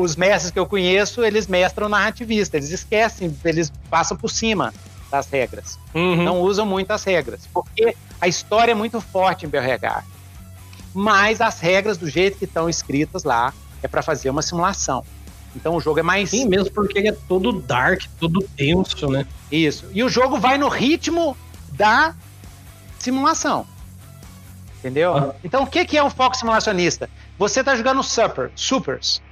Speaker 2: os mestres que eu conheço, eles mestram narrativista, eles esquecem, eles passam por cima das regras. Uhum. Não usam muito as regras, porque a história é muito forte em Belregar. Mas as regras, do jeito que estão escritas lá, é para fazer uma simulação. Então o jogo é mais.
Speaker 1: Sim, mesmo porque ele é todo dark, todo tenso, né?
Speaker 2: Isso. E o jogo vai no ritmo da simulação. Entendeu? Ah. Então, o que, que é um foco simulacionista? Você está jogando Super, Supers.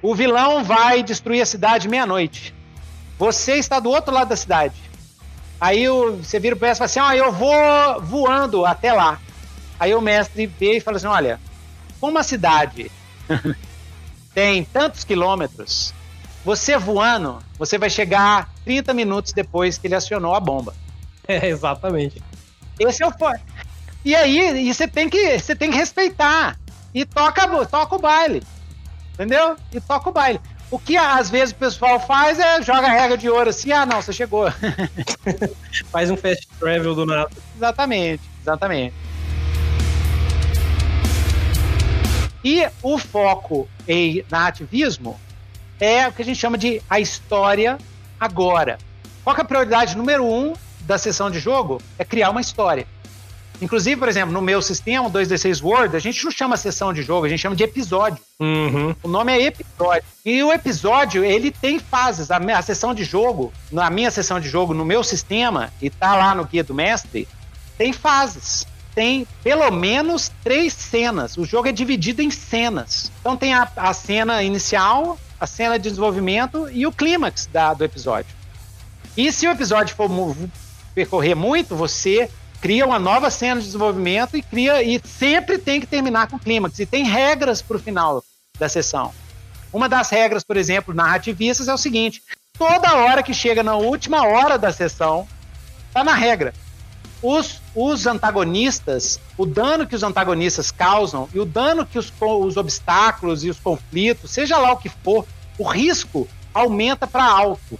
Speaker 2: O vilão vai destruir a cidade meia-noite. Você está do outro lado da cidade. Aí o, você vira o PS e fala assim: ah, eu vou voando até lá. Aí o mestre vê e fala assim: olha, como a cidade *laughs* tem tantos quilômetros, você voando, você vai chegar 30 minutos depois que ele acionou a bomba. *laughs*
Speaker 1: É, exatamente.
Speaker 2: Esse é o E aí, e você tem que, você tem que respeitar. E toca, toca o baile. Entendeu? E toca o baile. O que às vezes o pessoal faz é joga a regra de ouro assim, ah não, você chegou. *laughs*
Speaker 1: faz um fast travel do nada.
Speaker 2: Exatamente, exatamente. E o foco em narrativismo é o que a gente chama de a história agora. Qual é a prioridade número um da sessão de jogo? É criar uma história. Inclusive, por exemplo, no meu sistema, 2D6 Word, a gente não chama sessão de jogo, a gente chama de episódio.
Speaker 1: Uhum.
Speaker 2: O nome é episódio. E o episódio, ele tem fases. A, a sessão de jogo, na minha sessão de jogo, no meu sistema, e tá lá no guia do mestre, tem fases tem pelo menos três cenas. O jogo é dividido em cenas. Então tem a, a cena inicial, a cena de desenvolvimento e o clímax da, do episódio. E se o episódio for percorrer muito, você cria uma nova cena de desenvolvimento e cria e sempre tem que terminar com clímax. E tem regras para o final da sessão. Uma das regras, por exemplo, narrativistas é o seguinte: toda hora que chega na última hora da sessão, tá na regra os, os antagonistas, o dano que os antagonistas causam e o dano que os, os obstáculos e os conflitos, seja lá o que for, o risco aumenta para alto.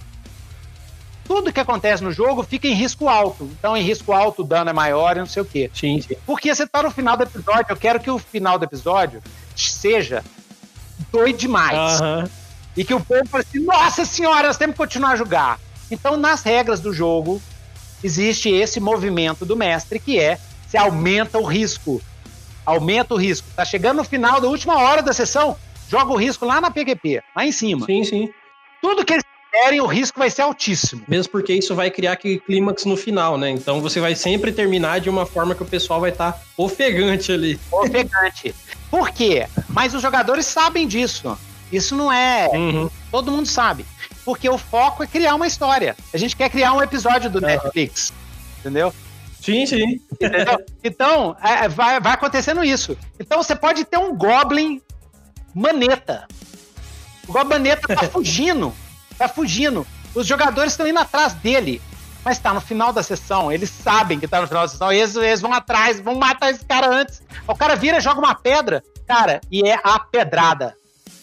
Speaker 2: Tudo que acontece no jogo fica em risco alto. Então, em risco alto, o dano é maior e não sei o quê.
Speaker 1: Sim, sim.
Speaker 2: Porque você tá no final do episódio, eu quero que o final do episódio seja doido demais.
Speaker 1: Uhum.
Speaker 2: E que o povo fale assim: nossa senhora, nós temos que continuar a jogar. Então, nas regras do jogo, existe esse movimento do mestre que é se aumenta o risco. Aumenta o risco. Tá chegando no final da última hora da sessão, joga o risco lá na PQP, lá em cima.
Speaker 1: Sim, sim.
Speaker 2: Tudo que eles querem, o risco vai ser altíssimo.
Speaker 1: Mesmo porque isso vai criar aquele clímax no final, né? Então você vai sempre terminar de uma forma que o pessoal vai estar tá ofegante ali.
Speaker 2: Ofegante. Por quê? Mas os jogadores sabem disso. Isso não é. Uhum. Todo mundo sabe porque o foco é criar uma história. A gente quer criar um episódio do Netflix, entendeu?
Speaker 1: Sim, sim.
Speaker 2: Entendeu? Então, é, é, vai, vai acontecendo isso. Então, você pode ter um Goblin maneta. O Goblin maneta tá *laughs* fugindo. Tá fugindo. Os jogadores estão indo atrás dele. Mas tá no final da sessão. Eles sabem que tá no final da sessão. Eles, eles vão atrás, vão matar esse cara antes. O cara vira, joga uma pedra. Cara, e é a pedrada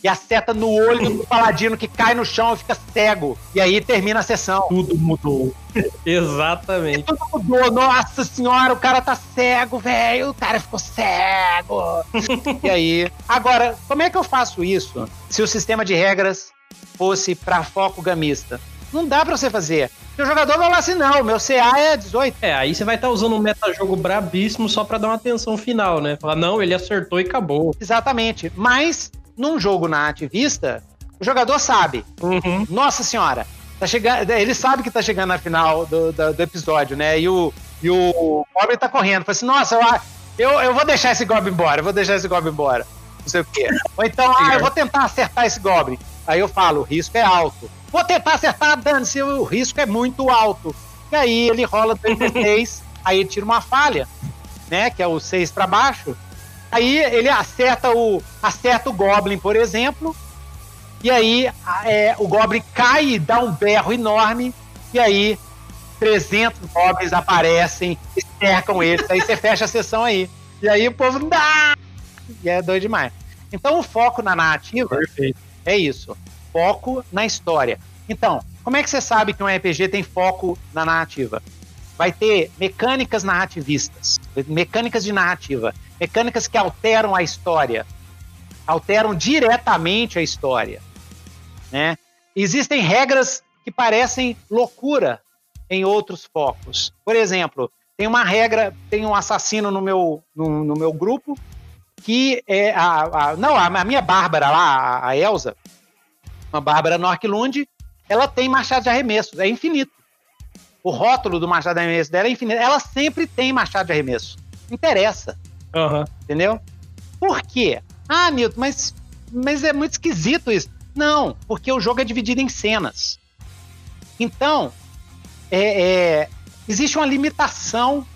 Speaker 2: e acerta no olho do paladino que cai no chão e fica cego. E aí termina a sessão.
Speaker 1: Tudo mudou. *laughs* Exatamente.
Speaker 2: tudo mudou. Nossa senhora, o cara tá cego, velho. O cara ficou cego. *laughs* e aí. Agora, como é que eu faço isso se o sistema de regras fosse para foco gamista? Não dá para você fazer. O jogador vai falar assim: não, meu CA é 18.
Speaker 1: É, aí você vai estar tá usando um metajogo brabíssimo só para dar uma atenção final, né? Falar, não, ele acertou e acabou.
Speaker 2: Exatamente. Mas num jogo na ativista, o jogador sabe.
Speaker 1: Uhum.
Speaker 2: Nossa senhora, tá chegando, ele sabe que tá chegando na final do, do, do episódio, né? E o, e o Goblin tá correndo. Fala assim, nossa, eu, eu, eu vou deixar esse Goblin embora, eu vou deixar esse Goblin embora. Não sei o quê. Ou então, ah, eu vou tentar acertar esse Goblin. Aí eu falo, o risco é alto. Vou tentar acertar, dane-se, o risco é muito alto. E aí ele rola 36, *laughs* aí ele tira uma falha, né? Que é o 6 para baixo. Aí ele acerta o, acerta o Goblin, por exemplo, e aí é, o Goblin cai e dá um berro enorme, e aí 300 Goblins aparecem cercam ele. Aí você fecha a sessão aí. E aí o povo dá! E é doido demais. Então o foco na narrativa
Speaker 1: Perfeito.
Speaker 2: É isso. Foco na história. Então, como é que você sabe que um RPG tem foco na narrativa? Vai ter mecânicas narrativistas, mecânicas de narrativa mecânicas que alteram a história, alteram diretamente a história, né? Existem regras que parecem loucura em outros focos. Por exemplo, tem uma regra, tem um assassino no meu, no, no meu grupo que é a, a não, a, minha Bárbara lá, a Elsa, uma Bárbara Norquilund, ela tem machado de arremesso, é infinito. O rótulo do machado de arremesso dela é infinito. Ela sempre tem machado de arremesso. Interessa.
Speaker 1: Uhum.
Speaker 2: Entendeu? Por quê? Ah, Milton, mas, mas é muito esquisito isso. Não, porque o jogo é dividido em cenas. Então, é, é, existe uma limitação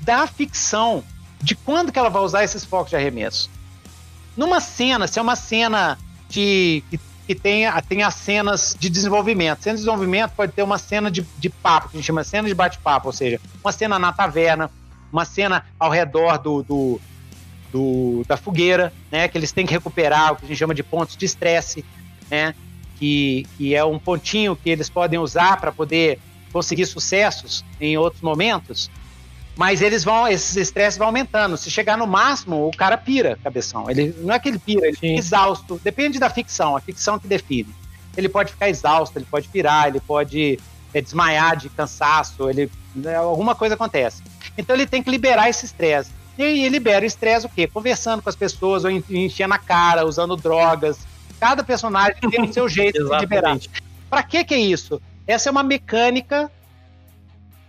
Speaker 2: da ficção de quando que ela vai usar esses focos de arremesso. Numa cena, se é uma cena de, que, que tem, tem as cenas de desenvolvimento. Cena de desenvolvimento pode ter uma cena de, de papo, que a gente chama cena de bate-papo, ou seja, uma cena na taverna, uma cena ao redor do, do, do, da fogueira, né? Que eles têm que recuperar o que a gente chama de pontos de estresse, né? Que, que é um pontinho que eles podem usar para poder conseguir sucessos em outros momentos. Mas eles vão, esses estresses vão aumentando. Se chegar no máximo, o cara pira, cabeção. Ele não é que ele pira, ele fica exausto. Depende da ficção, a ficção que define. Ele pode ficar exausto, ele pode pirar, ele pode é, desmaiar de cansaço, ele né, alguma coisa acontece. Então ele tem que liberar esse estresse. E ele libera o estresse o quê? Conversando com as pessoas, ou enchendo a cara, usando drogas. Cada personagem tem o seu jeito de liberar. Para que que é isso? Essa é uma mecânica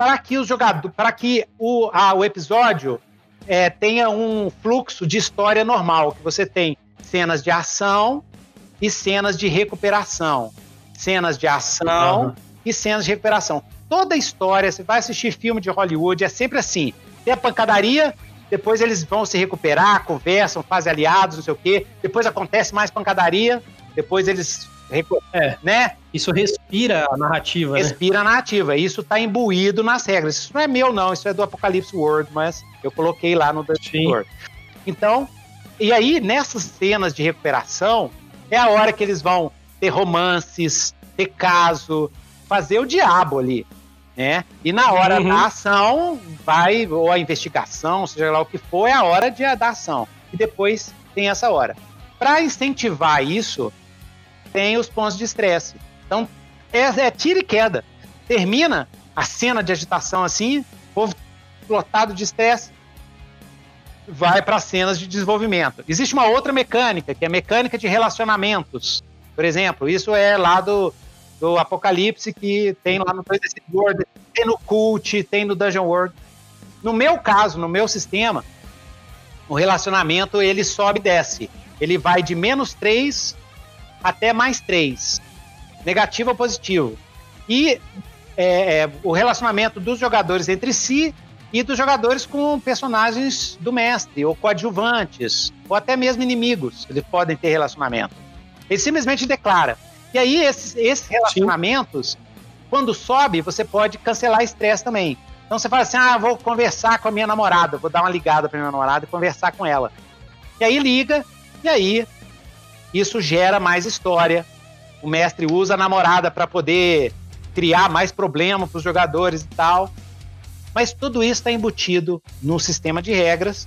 Speaker 2: para que os jogadores, para que o, ah, o episódio é, tenha um fluxo de história normal, que você tem cenas de ação e cenas de recuperação, cenas de ação uhum. e cenas de recuperação. Toda a história, você vai assistir filme de Hollywood, é sempre assim. Tem a pancadaria, depois eles vão se recuperar, conversam, fazem aliados, não sei o quê. Depois acontece mais pancadaria, depois eles
Speaker 1: é, né? Isso respira a narrativa,
Speaker 2: né? Respira
Speaker 1: né?
Speaker 2: a narrativa. Isso tá imbuído nas regras. Isso não é meu, não. Isso é do Apocalipse World, mas eu coloquei lá no Dungeon World. Então, e aí, nessas cenas de recuperação, é a hora que eles vão ter romances, ter caso, fazer o diabo ali, né? E na hora uhum. da ação, vai, ou a investigação, seja lá o que for, é a hora de, da ação. E depois tem essa hora. Para incentivar isso, tem os pontos de estresse. Então, é, é tira e queda. Termina a cena de agitação assim, povo lotado de estresse, vai para cenas de desenvolvimento. Existe uma outra mecânica, que é a mecânica de relacionamentos. Por exemplo, isso é lá do, do Apocalipse, que tem lá no 2 World, tem no Cult, tem no Dungeon World. No meu caso, no meu sistema, o relacionamento ele sobe e desce. Ele vai de menos 3 até mais 3. Negativo ou positivo. E é, é, o relacionamento dos jogadores entre si e dos jogadores com personagens do mestre, ou coadjuvantes, ou até mesmo inimigos, eles podem ter relacionamento. Ele simplesmente declara. E aí, esses, esses relacionamentos, Sim. quando sobe, você pode cancelar estresse também. Então você fala assim: ah, vou conversar com a minha namorada, vou dar uma ligada para minha namorada e conversar com ela. E aí liga, e aí isso gera mais história. O mestre usa a namorada para poder criar mais problema para os jogadores e tal. Mas tudo isso está embutido no sistema de regras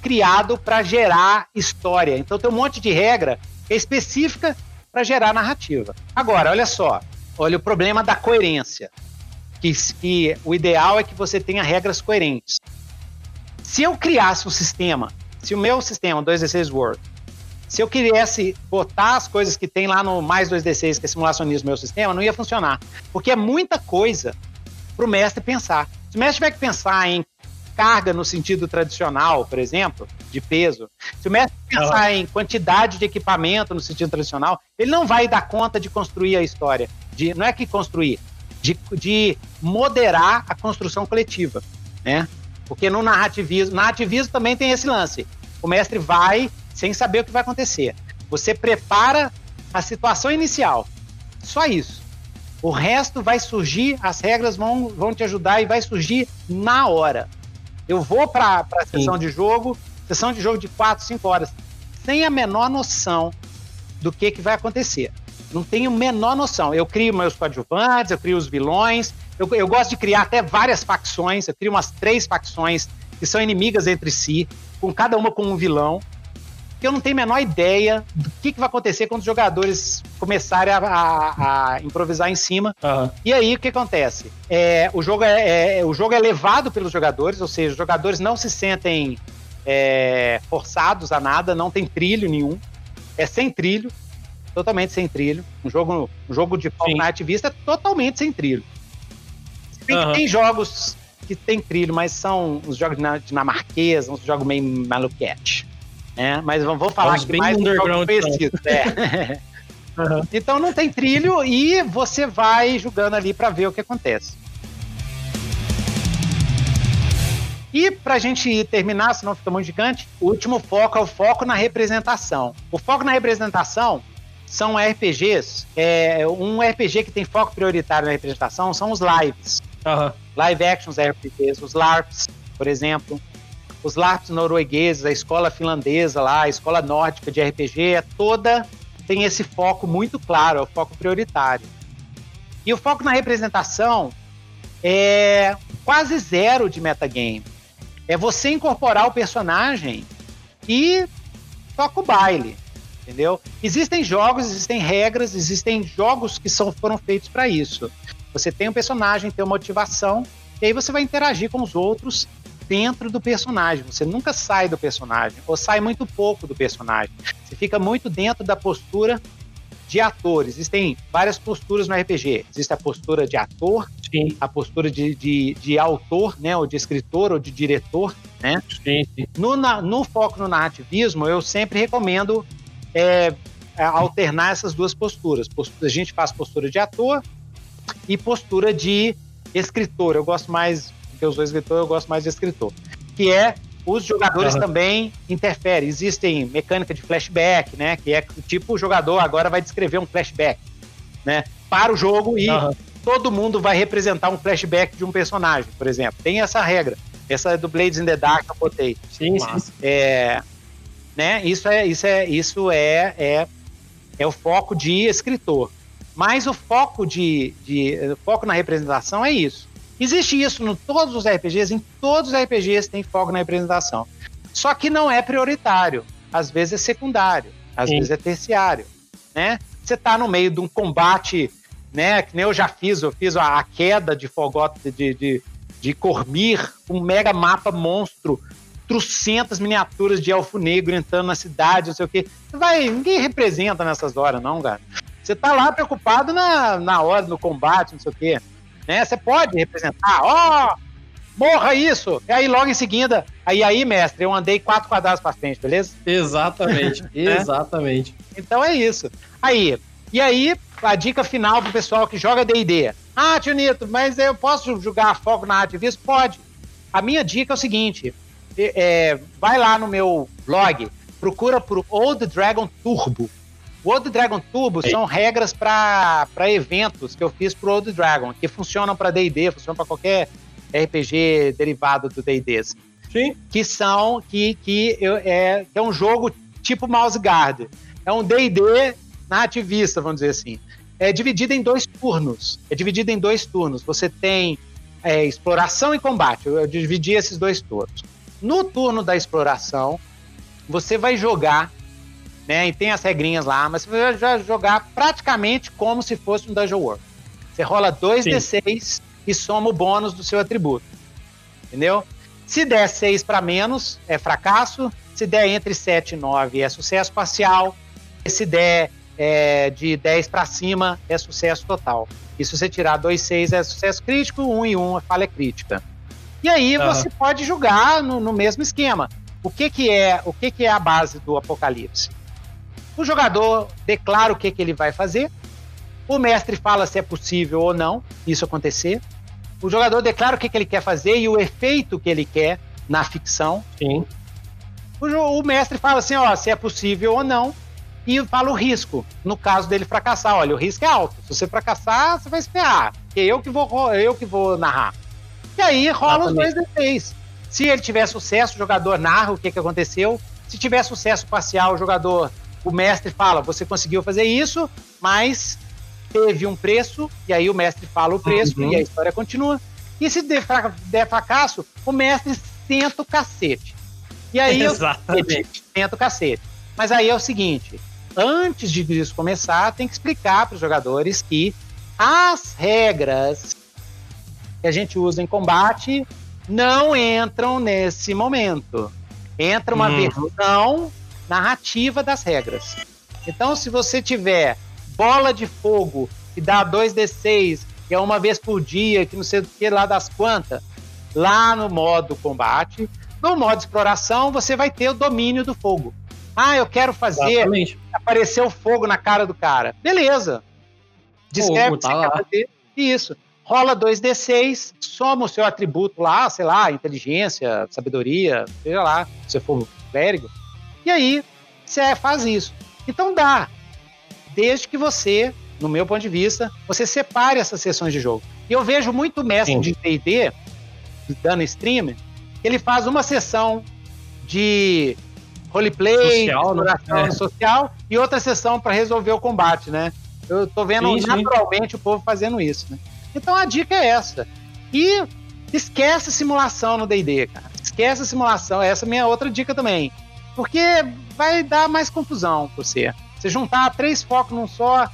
Speaker 2: criado para gerar história. Então tem um monte de regra é específica para gerar narrativa. Agora, olha só, olha o problema da coerência. Que, que o ideal é que você tenha regras coerentes. Se eu criasse um sistema, se o meu sistema 2D6 World se eu quisesse botar as coisas que tem lá no mais 2D6, que é simulacionismo no meu sistema, não ia funcionar. Porque é muita coisa para o mestre pensar. Se o mestre tiver que pensar em carga no sentido tradicional, por exemplo, de peso, se o mestre pensar uhum. em quantidade de equipamento no sentido tradicional, ele não vai dar conta de construir a história. De, não é que construir, de, de moderar a construção coletiva, né? Porque no narrativismo, narrativismo também tem esse lance. O mestre vai sem saber o que vai acontecer. Você prepara a situação inicial. Só isso. O resto vai surgir, as regras vão, vão te ajudar e vai surgir na hora. Eu vou para a sessão de jogo, sessão de jogo de 4, 5 horas, sem a menor noção do que, que vai acontecer. Não tenho a menor noção. Eu crio meus coadjuvantes, eu crio os vilões, eu, eu gosto de criar até várias facções, eu crio umas três facções que são inimigas entre si, com cada uma com um vilão que eu não tenho a menor ideia do que, que vai acontecer quando os jogadores começarem a, a, a improvisar em cima. Uhum. E aí o que acontece? É, o, jogo é, é, o jogo é levado pelos jogadores, ou seja, os jogadores não se sentem é, forçados a nada, não tem trilho nenhum. É sem trilho, totalmente sem trilho. Um jogo, um jogo de Night Vista é totalmente sem trilho. Bem uhum. tem jogos que tem trilho, mas são os jogos dinamarqueses, uns jogos meio maluquete. É, mas vamos falar que mais underground conhecido. *laughs* É. uhum. Então não tem trilho e você vai jogando ali para ver o que acontece. E para a gente terminar, senão fica muito gigante, o último foco é o foco na representação. O foco na representação são RPGs. É, um RPG que tem foco prioritário na representação são os lives. Uhum. Live actions RPGs, os LARPs, por exemplo. Os LARPs noruegueses, a escola finlandesa lá, a escola nórdica de RPG, é toda tem esse foco muito claro, é o foco prioritário. E o foco na representação é quase zero de metagame. É você incorporar o personagem e toca o baile, entendeu? Existem jogos, existem regras, existem jogos que são, foram feitos para isso. Você tem um personagem, tem uma motivação, e aí você vai interagir com os outros dentro do personagem. Você nunca sai do personagem, ou sai muito pouco do personagem. Você fica muito dentro da postura de ator. Existem várias posturas no RPG. Existe a postura de ator, sim. a postura de, de, de, autor, né, ou de escritor, ou de diretor, né? Sim, sim. No, na, no foco no narrativismo, eu sempre recomendo é, é alternar essas duas posturas. A gente faz postura de ator e postura de escritor. Eu gosto mais, porque eu sou escritor, eu gosto mais de escritor. Que é os jogadores uhum. também interferem. Existem mecânica de flashback, né? Que é tipo o jogador agora vai descrever um flashback, né? Para o jogo e uhum. todo mundo vai representar um flashback de um personagem, por exemplo. Tem essa regra. Essa é do Blades in the Dark que eu botei. Sim, sim. É, né? Isso é isso é isso é, é é o foco de escritor. Mas o foco de, de o foco na representação é isso. Existe isso em todos os RPGs, em todos os RPGs tem foco na representação. Só que não é prioritário. Às vezes é secundário, às Sim. vezes é terciário, né? Você está no meio de um combate, né? Que nem eu já fiz, eu fiz a, a queda de Fogot de, de, de Cormir, um mega mapa monstro, trocentas miniaturas de elfo negro entrando na cidade, não sei o quê. Vai, ninguém representa nessas horas, não, cara. Você tá lá preocupado na, na hora, no combate, não sei o quê né? Você pode representar, ó, oh, morra isso! E aí logo em seguida, aí aí, mestre, eu andei quatro quadrados para frente, beleza?
Speaker 1: Exatamente, *laughs* é? exatamente.
Speaker 2: Então é isso. Aí, e aí, a dica final pro pessoal que joga D&D. Ah, tio Nito, mas eu posso jogar fogo na ativismo? Pode. A minha dica é o seguinte, é, vai lá no meu blog, procura por Old Dragon Turbo. O Old Dragon Turbo Ei. são regras para eventos que eu fiz pro Old Dragon, que funcionam para D&D, funcionam para qualquer RPG derivado do D&D. Assim. Sim. Que são que que eu, é que é um jogo tipo Mouse Guard. É um D&D nativista, vamos dizer assim. É dividido em dois turnos. É dividido em dois turnos. Você tem é, exploração e combate. Eu, eu dividi esses dois turnos. No turno da exploração, você vai jogar né? E tem as regrinhas lá, mas você vai jogar praticamente como se fosse um Dungeon World. Você rola 2d6 e soma o bônus do seu atributo. Entendeu? Se der 6 para menos, é fracasso. Se der entre 7 e 9, é sucesso parcial. E se der é, de 10 para cima, é sucesso total. E se você tirar 2, 6 é sucesso crítico, 1 e 1 é falha crítica. E aí uhum. você pode jogar no, no, mesmo esquema. O que, que é o que, que é a base do Apocalipse? O jogador declara o que, que ele vai fazer. O mestre fala se é possível ou não isso acontecer. O jogador declara o que, que ele quer fazer e o efeito que ele quer na ficção. Sim. O, o mestre fala assim, ó, se é possível ou não, e fala o risco. No caso dele fracassar, olha, o risco é alto. Se você fracassar, você vai esperar. Eu que vou, eu que vou narrar. E aí rola Exatamente. os dois D6. Se ele tiver sucesso, o jogador narra o que, que aconteceu. Se tiver sucesso parcial, o jogador o mestre fala: você conseguiu fazer isso, mas teve um preço, e aí o mestre fala o preço uhum. e a história continua. E se der, der fracasso, o mestre senta o cacete. E aí *laughs* Exatamente. senta o cacete. Mas aí é o seguinte: antes de isso começar, tem que explicar para os jogadores que as regras que a gente usa em combate não entram nesse momento. Entra uma uhum. versão narrativa das regras. Então, se você tiver bola de fogo que dá 2d6, que é uma vez por dia, que não sei o que lá das quantas, lá no modo combate, no modo exploração, você vai ter o domínio do fogo. Ah, eu quero fazer Exatamente. aparecer o fogo na cara do cara. Beleza. Descreve o que tá você quer fazer. Isso. rola 2d6, soma o seu atributo lá, sei lá, inteligência, sabedoria, seja lá, se você for clérigo, e aí você faz isso. Então dá, desde que você, no meu ponto de vista, você separe essas sessões de jogo. E eu vejo muito mestre Sim. de D&D dando stream, ele faz uma sessão de roleplay, social, né? é. social e outra sessão para resolver o combate, né? Eu tô vendo sim, naturalmente sim. o povo fazendo isso, né? Então a dica é essa. E esquece simulação no D&D, cara. Esquece simulação. Essa é a minha outra dica também. Porque vai dar mais confusão pra você. Você juntar três focos num só,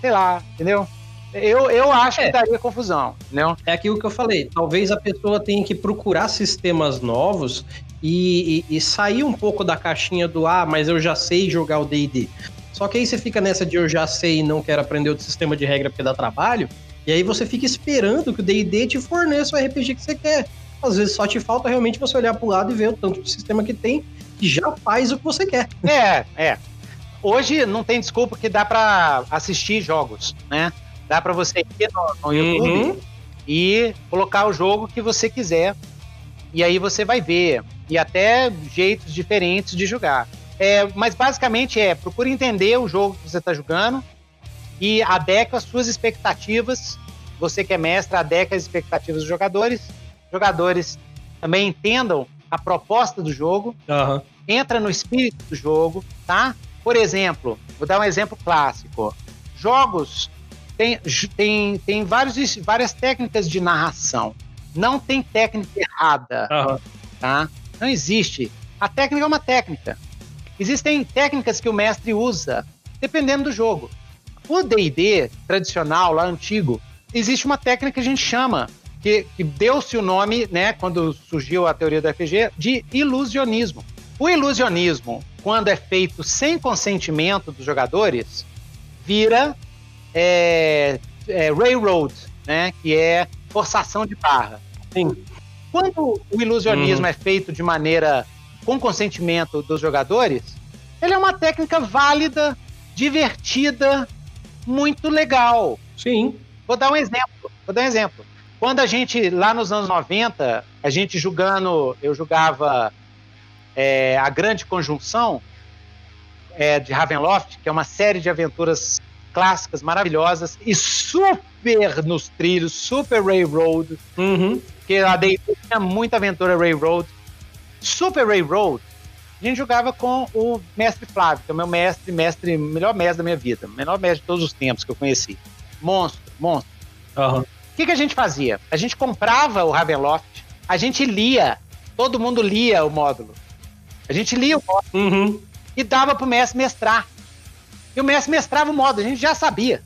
Speaker 2: sei lá, entendeu? Eu, eu acho é. que daria confusão, entendeu?
Speaker 1: É aquilo que eu falei. Talvez a pessoa tenha que procurar sistemas novos e, e, e sair um pouco da caixinha do ah, mas eu já sei jogar o D&D. Só que aí você fica nessa de eu já sei e não quero aprender outro sistema de regra porque dá trabalho, e aí você fica esperando que o D&D te forneça o RPG que você quer. Às vezes só te falta realmente você olhar pro lado e ver o tanto de sistema que tem já faz o que você quer.
Speaker 2: É, é. Hoje não tem desculpa que dá para assistir jogos, né? Dá para você ir no, no YouTube uhum. e colocar o jogo que você quiser. E aí você vai ver. E até jeitos diferentes de jogar. É, mas basicamente é, procure entender o jogo que você está jogando e adequa as suas expectativas. Você que é mestre, adequa as expectativas dos jogadores. Jogadores também entendam a proposta do jogo. Uhum. Entra no espírito do jogo, tá? Por exemplo, vou dar um exemplo clássico. Jogos tem, tem, tem vários, várias técnicas de narração. Não tem técnica errada, uhum. tá? Não existe. A técnica é uma técnica. Existem técnicas que o mestre usa, dependendo do jogo. O D&D tradicional, lá antigo, existe uma técnica que a gente chama, que, que deu-se o nome, né, quando surgiu a teoria do RPG, de ilusionismo. O ilusionismo, quando é feito sem consentimento dos jogadores, vira é, é, railroad, né, que é forçação de barra. Sim. Quando o ilusionismo uhum. é feito de maneira com consentimento dos jogadores, ele é uma técnica válida, divertida, muito legal.
Speaker 1: Sim.
Speaker 2: Vou dar um exemplo. Vou dar um exemplo. Quando a gente, lá nos anos 90, a gente jogando, eu jogava é, a Grande Conjunção é, de Ravenloft, que é uma série de aventuras clássicas, maravilhosas e super nos trilhos, super Railroad. Uhum. Porque a D&D tinha muita aventura Railroad. Super Railroad, a gente jogava com o mestre Flávio, que é o meu mestre, mestre, melhor mestre da minha vida, melhor mestre de todos os tempos que eu conheci. Monstro, monstro. Uhum. O que, que a gente fazia? A gente comprava o Ravenloft, a gente lia, todo mundo lia o módulo. A gente lia o módulo uhum. e dava pro mestre mestrar. E o mestre mestrava o módulo, a gente já sabia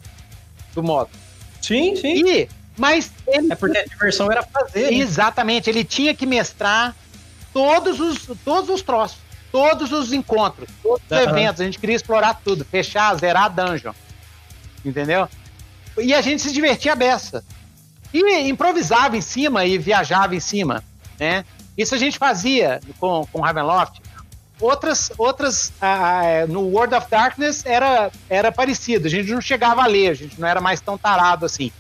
Speaker 2: do módulo.
Speaker 1: Sim, sim.
Speaker 2: E, mas ele...
Speaker 1: É porque a diversão era fazer.
Speaker 2: Né? Exatamente, ele tinha que mestrar todos os, todos os troços, todos os encontros, todos os uhum. eventos. A gente queria explorar tudo, fechar, zerar a dungeon. Entendeu? E a gente se divertia a beça. E improvisava em cima e viajava em cima, né? Isso a gente fazia com, com Ravenloft. Outras, outras uh, no World of Darkness era, era parecido. A gente não chegava a ler, a gente não era mais tão tarado assim.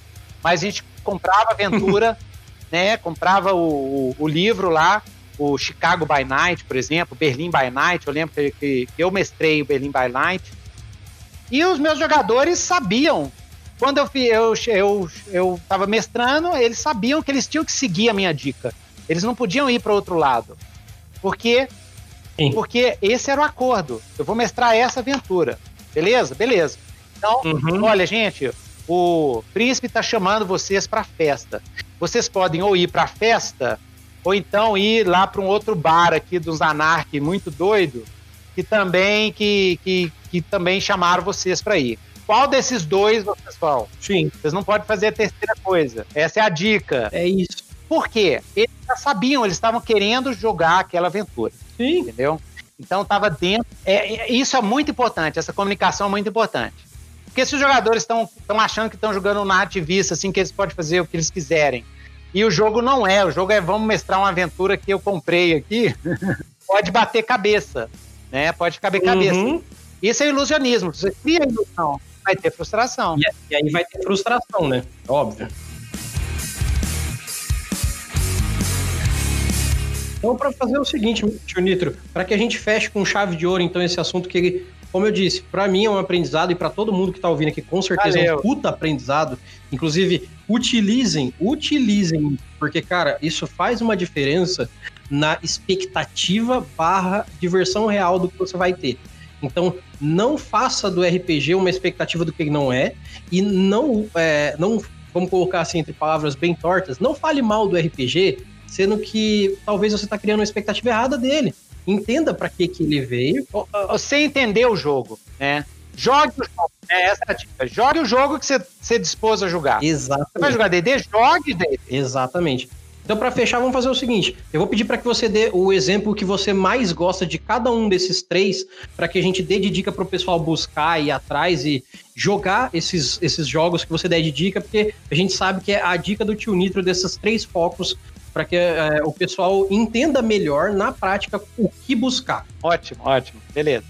Speaker 2: Mas a gente comprava aventura, *laughs* né? Comprava o, o, o, livro lá, o Chicago by Night, por exemplo, Berlim by Night. Eu lembro que, que, que eu mestrei o Berlim by Night. E os meus jogadores sabiam quando eu eu eu eu estava mestrando, eles sabiam que eles tinham que seguir a minha dica. Eles não podiam ir para outro lado, porque Sim. Porque esse era o acordo. Eu vou mestrar essa aventura. Beleza? Beleza. Então, uhum. olha, gente, o príncipe está chamando vocês para festa. Vocês podem ou ir para a festa, ou então ir lá para um outro bar aqui dos Anarque muito doido, que também que, que, que também chamaram vocês para ir. Qual desses dois vocês vão?
Speaker 1: Sim.
Speaker 2: Vocês não podem fazer a terceira coisa. Essa é a dica.
Speaker 1: É isso.
Speaker 2: Por quê? Eles já sabiam, eles estavam querendo jogar aquela aventura.
Speaker 1: Sim.
Speaker 2: Entendeu? Então estava dentro. É, é, isso é muito importante, essa comunicação é muito importante. Porque se os jogadores estão achando que estão jogando na ativista, assim, que eles podem fazer o que eles quiserem. E o jogo não é, o jogo é vamos mestrar uma aventura que eu comprei aqui. *laughs* pode bater cabeça, né? Pode caber uhum. cabeça. Isso é ilusionismo. Você cria ilusão, Vai ter frustração.
Speaker 1: E, e aí vai ter frustração, né? Óbvio. Então, para fazer o seguinte, tio Nitro, para que a gente feche com chave de ouro, então, esse assunto que ele, como eu disse, para mim é um aprendizado e para todo mundo que está ouvindo aqui, com certeza Valeu. é um puta aprendizado. Inclusive, utilizem, utilizem, porque, cara, isso faz uma diferença na expectativa barra diversão real do que você vai ter. Então, não faça do RPG uma expectativa do que ele não é e não, é, não vamos colocar assim entre palavras bem tortas, não fale mal do RPG, sendo que talvez você está criando uma expectativa errada dele. Entenda para que, que ele veio.
Speaker 2: Você entender o jogo, né? Jogue o jogo, né? Essa é a dica. Jogue o jogo que você, você dispôs a jogar.
Speaker 1: Exatamente. Você
Speaker 2: vai jogar DD? Jogue DD.
Speaker 1: Exatamente. Então, para fechar, vamos fazer o seguinte: eu vou pedir para que você dê o exemplo que você mais gosta de cada um desses três, para que a gente dê de dica para o pessoal buscar e ir atrás e jogar esses, esses jogos que você der de dica, porque a gente sabe que é a dica do tio Nitro desses três focos para que é, o pessoal entenda melhor na prática o que buscar.
Speaker 2: Ótimo, ótimo, beleza.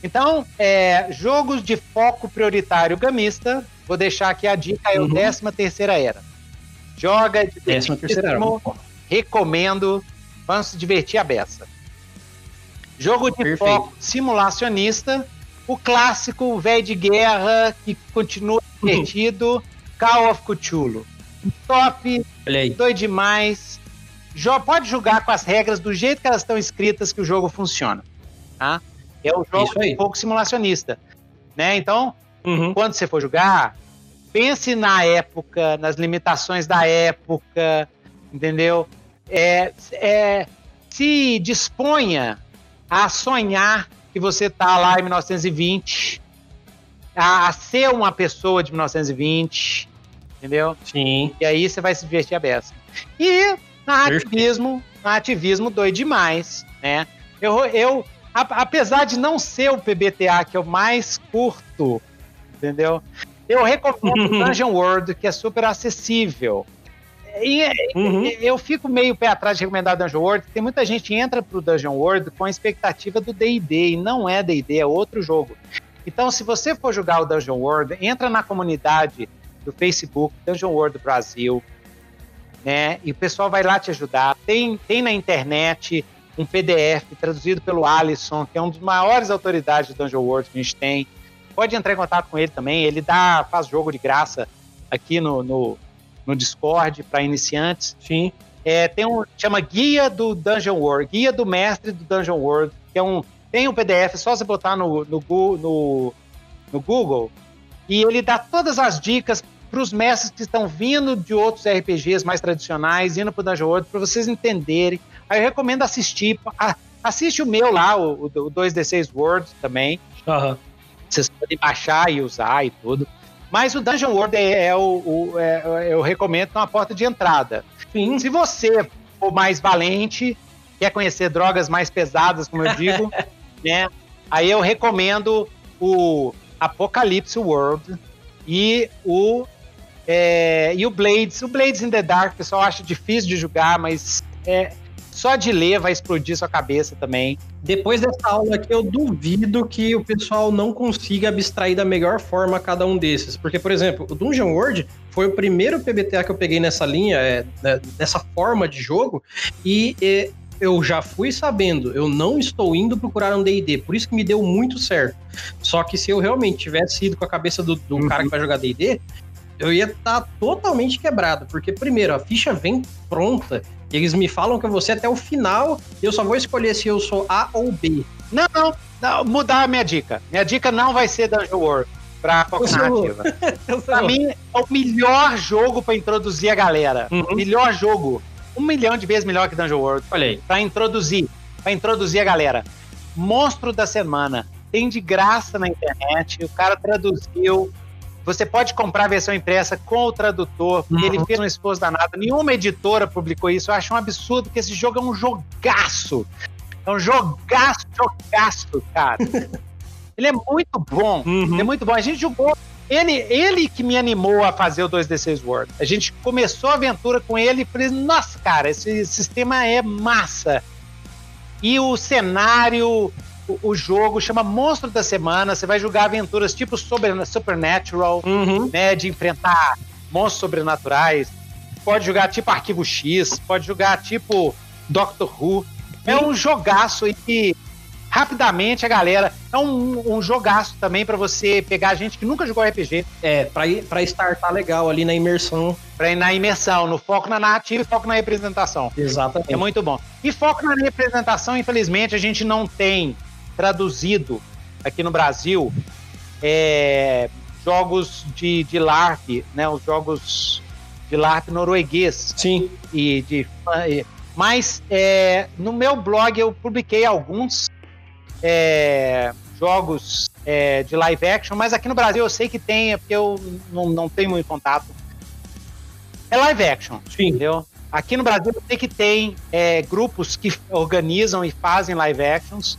Speaker 2: Então, é, jogos de foco prioritário gamista, vou deixar aqui a dica, é o uhum. 13 terceira era Joga,
Speaker 1: décima terceira
Speaker 2: recomendo. Vamos se divertir a beça. Jogo de Perfeito. foco simulacionista, o clássico velho de guerra que continua divertido, Call of Cthulhu. Top, doido demais. Jo pode jogar com as regras do jeito que elas estão escritas que o jogo funciona. Tá? É o jogo de foco simulacionista. Né? Então, uhum. quando você for jogar, pense na época, nas limitações da época, entendeu? É, é, se disponha a sonhar que você está lá em 1920, a, a, ser uma pessoa de 1920, entendeu?
Speaker 1: Sim.
Speaker 2: E aí você vai se divertir a beça. E na ativismo, na ativismo dói demais, né? Eu, eu a, apesar de não ser o PBTA que eu mais curto, entendeu? Eu recomendo o Dungeon World, que é super acessível. E uhum. eu fico meio pé atrás de recomendar Dungeon World, tem muita gente que entra pro Dungeon World com a expectativa do D&D, e não é D&D, é outro jogo. Então, se você for jogar o Dungeon World, entra na comunidade do Facebook, Dungeon World Brasil, né? E o pessoal vai lá te ajudar. Tem, tem na internet um PDF traduzido pelo Alisson, que é um dos maiores autoridades de Dungeon World que a gente tem pode entrar em contato com ele também. Ele dá, faz jogo de graça aqui no, no, no Discord para iniciantes.
Speaker 1: Sim.
Speaker 2: É, tem um chama Guia do Dungeon World, Guia do Mestre do Dungeon World, que é um tem um PDF, é só você botar no, no, no, no Google e ele dá todas as dicas para os mestres que estão vindo de outros RPGs mais tradicionais, indo para o Dungeon World, para vocês entenderem. Aí eu recomendo assistir. Assiste o meu lá, o, o 2D6 World também.
Speaker 1: Uhum
Speaker 2: vocês podem baixar e usar e tudo. Mas o Dungeon World é, é o, o é, eu recomendo uma porta de entrada. Sim. Se você for mais valente, quer conhecer drogas mais pesadas, como eu digo, *laughs* né? Aí eu recomendo o Apocalypse World e o é, e o Blades. O Blades in the Dark, o pessoal acha difícil de jogar, mas é, só de ler vai explodir sua cabeça também.
Speaker 1: Depois dessa aula aqui, eu duvido que o pessoal não consiga abstrair da melhor forma cada um desses. Porque, por exemplo, o Dungeon World foi o primeiro PBTA que eu peguei nessa linha, é, né, dessa forma de jogo, e é, eu já fui sabendo, eu não estou indo procurar um D&D, por isso que me deu muito certo. Só que se eu realmente tivesse ido com a cabeça do, do uhum. cara que vai jogar D&D, eu ia estar tá totalmente quebrado, porque primeiro, a ficha vem pronta, eles me falam que eu vou ser até o final e eu só vou escolher se eu sou A ou B.
Speaker 2: Não, não, não mudar a minha dica. Minha dica não vai ser Dungeon World pra *laughs* foco narrativa. *laughs* pra mim, é o melhor jogo para introduzir a galera. Uhum. Melhor jogo. Um milhão de vezes melhor que Dungeon World.
Speaker 1: Olha.
Speaker 2: Pra introduzir. Pra introduzir a galera. Monstro da semana. Tem de graça na internet. O cara traduziu você pode comprar a versão impressa com o tradutor, uhum. ele fez um esforço danado. Nenhuma editora publicou isso. Eu acho um absurdo, porque esse jogo é um jogaço. É um jogaço, jogaço, cara. *laughs* ele é muito bom. Uhum. Ele é muito bom. A gente jogou. Ele, ele que me animou a fazer o 2D6 World. A gente começou a aventura com ele e falei, nossa, cara, esse sistema é massa. E o cenário, o, jogo chama Monstro da Semana. Você vai jogar aventuras tipo Supernatural, uhum. né? De enfrentar monstros sobrenaturais. Pode jogar tipo Arquivo X, pode jogar tipo Doctor Who. É um jogaço aí que rapidamente a galera. É um, um jogaço também para você pegar gente que nunca jogou RPG.
Speaker 1: É, pra, ir, pra startar legal ali na imersão.
Speaker 2: Pra ir na imersão, no foco na narrativa e foco na representação.
Speaker 1: Exatamente.
Speaker 2: É muito bom. E foco na representação, infelizmente, a gente não tem traduzido aqui no Brasil é, jogos de, de LARP, né? Os jogos de LARP norueguês.
Speaker 1: Sim.
Speaker 2: E de. Mas é, no meu blog eu publiquei alguns é, jogos é, de live action, mas aqui no Brasil eu sei que tem, é porque eu não, não tenho muito contato. É live action,
Speaker 1: Sim.
Speaker 2: entendeu? Aqui no Brasil eu sei que tem é, grupos que *laughs* organizam e fazem live actions.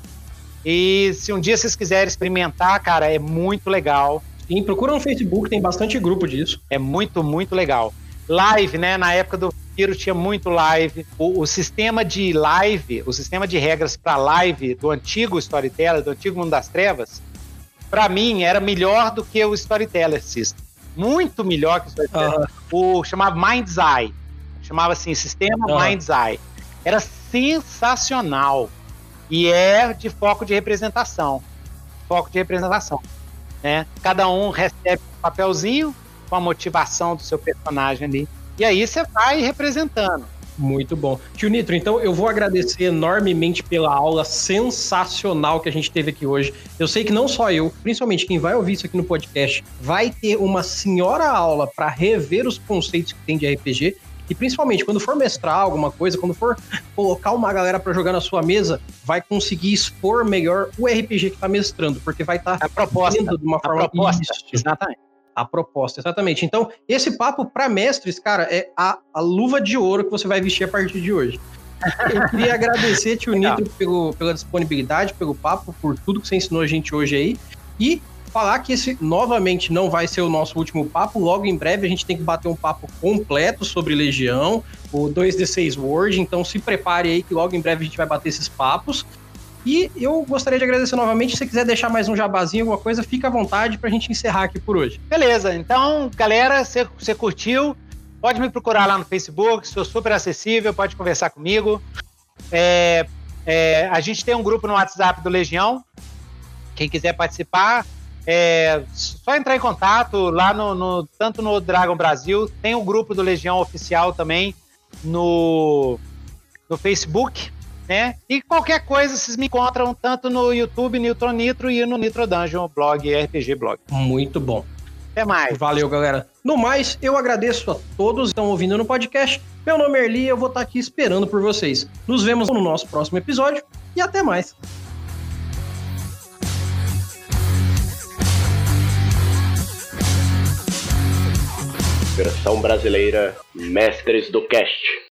Speaker 2: E se um dia vocês quiserem experimentar, cara, é muito legal.
Speaker 1: Sim, procura no Facebook, tem bastante grupo disso.
Speaker 2: É muito, muito legal. Live, né? Na época do Vampiro tinha muito live. O, o, sistema de live, o sistema de regras para live do antigo Storyteller, do antigo Mundo das Trevas, para mim era melhor do que o Storyteller System. Muito melhor que o Storyteller. Uhum. O chamava Mind's Eye. Chamava assim, sistema uhum. Mind's Eye. Era sensacional. E é de foco de representação. Foco de representação. Né? Cada um recebe um papelzinho com a motivação do seu personagem ali. E aí você vai representando.
Speaker 1: Muito bom. Tio Nitro, então eu vou agradecer enormemente pela aula sensacional que a gente teve aqui hoje. Eu sei que não só eu, principalmente quem vai ouvir isso aqui no podcast, vai ter uma senhora aula para rever os conceitos que tem de RPG. E principalmente quando for mestrar alguma coisa, quando for colocar uma galera para jogar na sua mesa, vai conseguir expor melhor o RPG que tá mestrando, porque vai estar tá
Speaker 2: a proposta de uma forma proposta,
Speaker 1: exatamente a proposta, exatamente. Então, esse papo para mestres, cara, é a, a luva de ouro que você vai vestir a partir de hoje. Eu queria agradecer, tio Nitro, pelo, pela disponibilidade, pelo papo, por tudo que você ensinou a gente hoje aí. E falar que esse novamente não vai ser o nosso último papo. Logo em breve a gente tem que bater um papo completo sobre Legião, o 2D6 Word. Então se prepare aí que logo em breve a gente vai bater esses papos. E eu gostaria de agradecer novamente. Se você quiser deixar mais um jabazinho, alguma coisa, fica à vontade pra gente encerrar aqui por hoje.
Speaker 2: Beleza, então, galera, você curtiu? Pode me procurar lá no Facebook, sou super acessível, pode conversar comigo. É, é, a gente tem um grupo no WhatsApp do Legião. Quem quiser participar, é só entrar em contato lá no, no tanto no Dragon Brasil, tem o grupo do Legião oficial também no, no Facebook né? E qualquer coisa vocês me encontram tanto no YouTube Nitro Nitro e no Nitro Dungeon blog RPG blog.
Speaker 1: Muito bom.
Speaker 2: Até mais.
Speaker 1: Valeu, galera. No mais, eu agradeço a todos que estão ouvindo no podcast. Meu nome é Erli e eu vou estar aqui esperando por vocês. Nos vemos no nosso próximo episódio e até mais.
Speaker 4: Versão brasileira Mestres do Cast.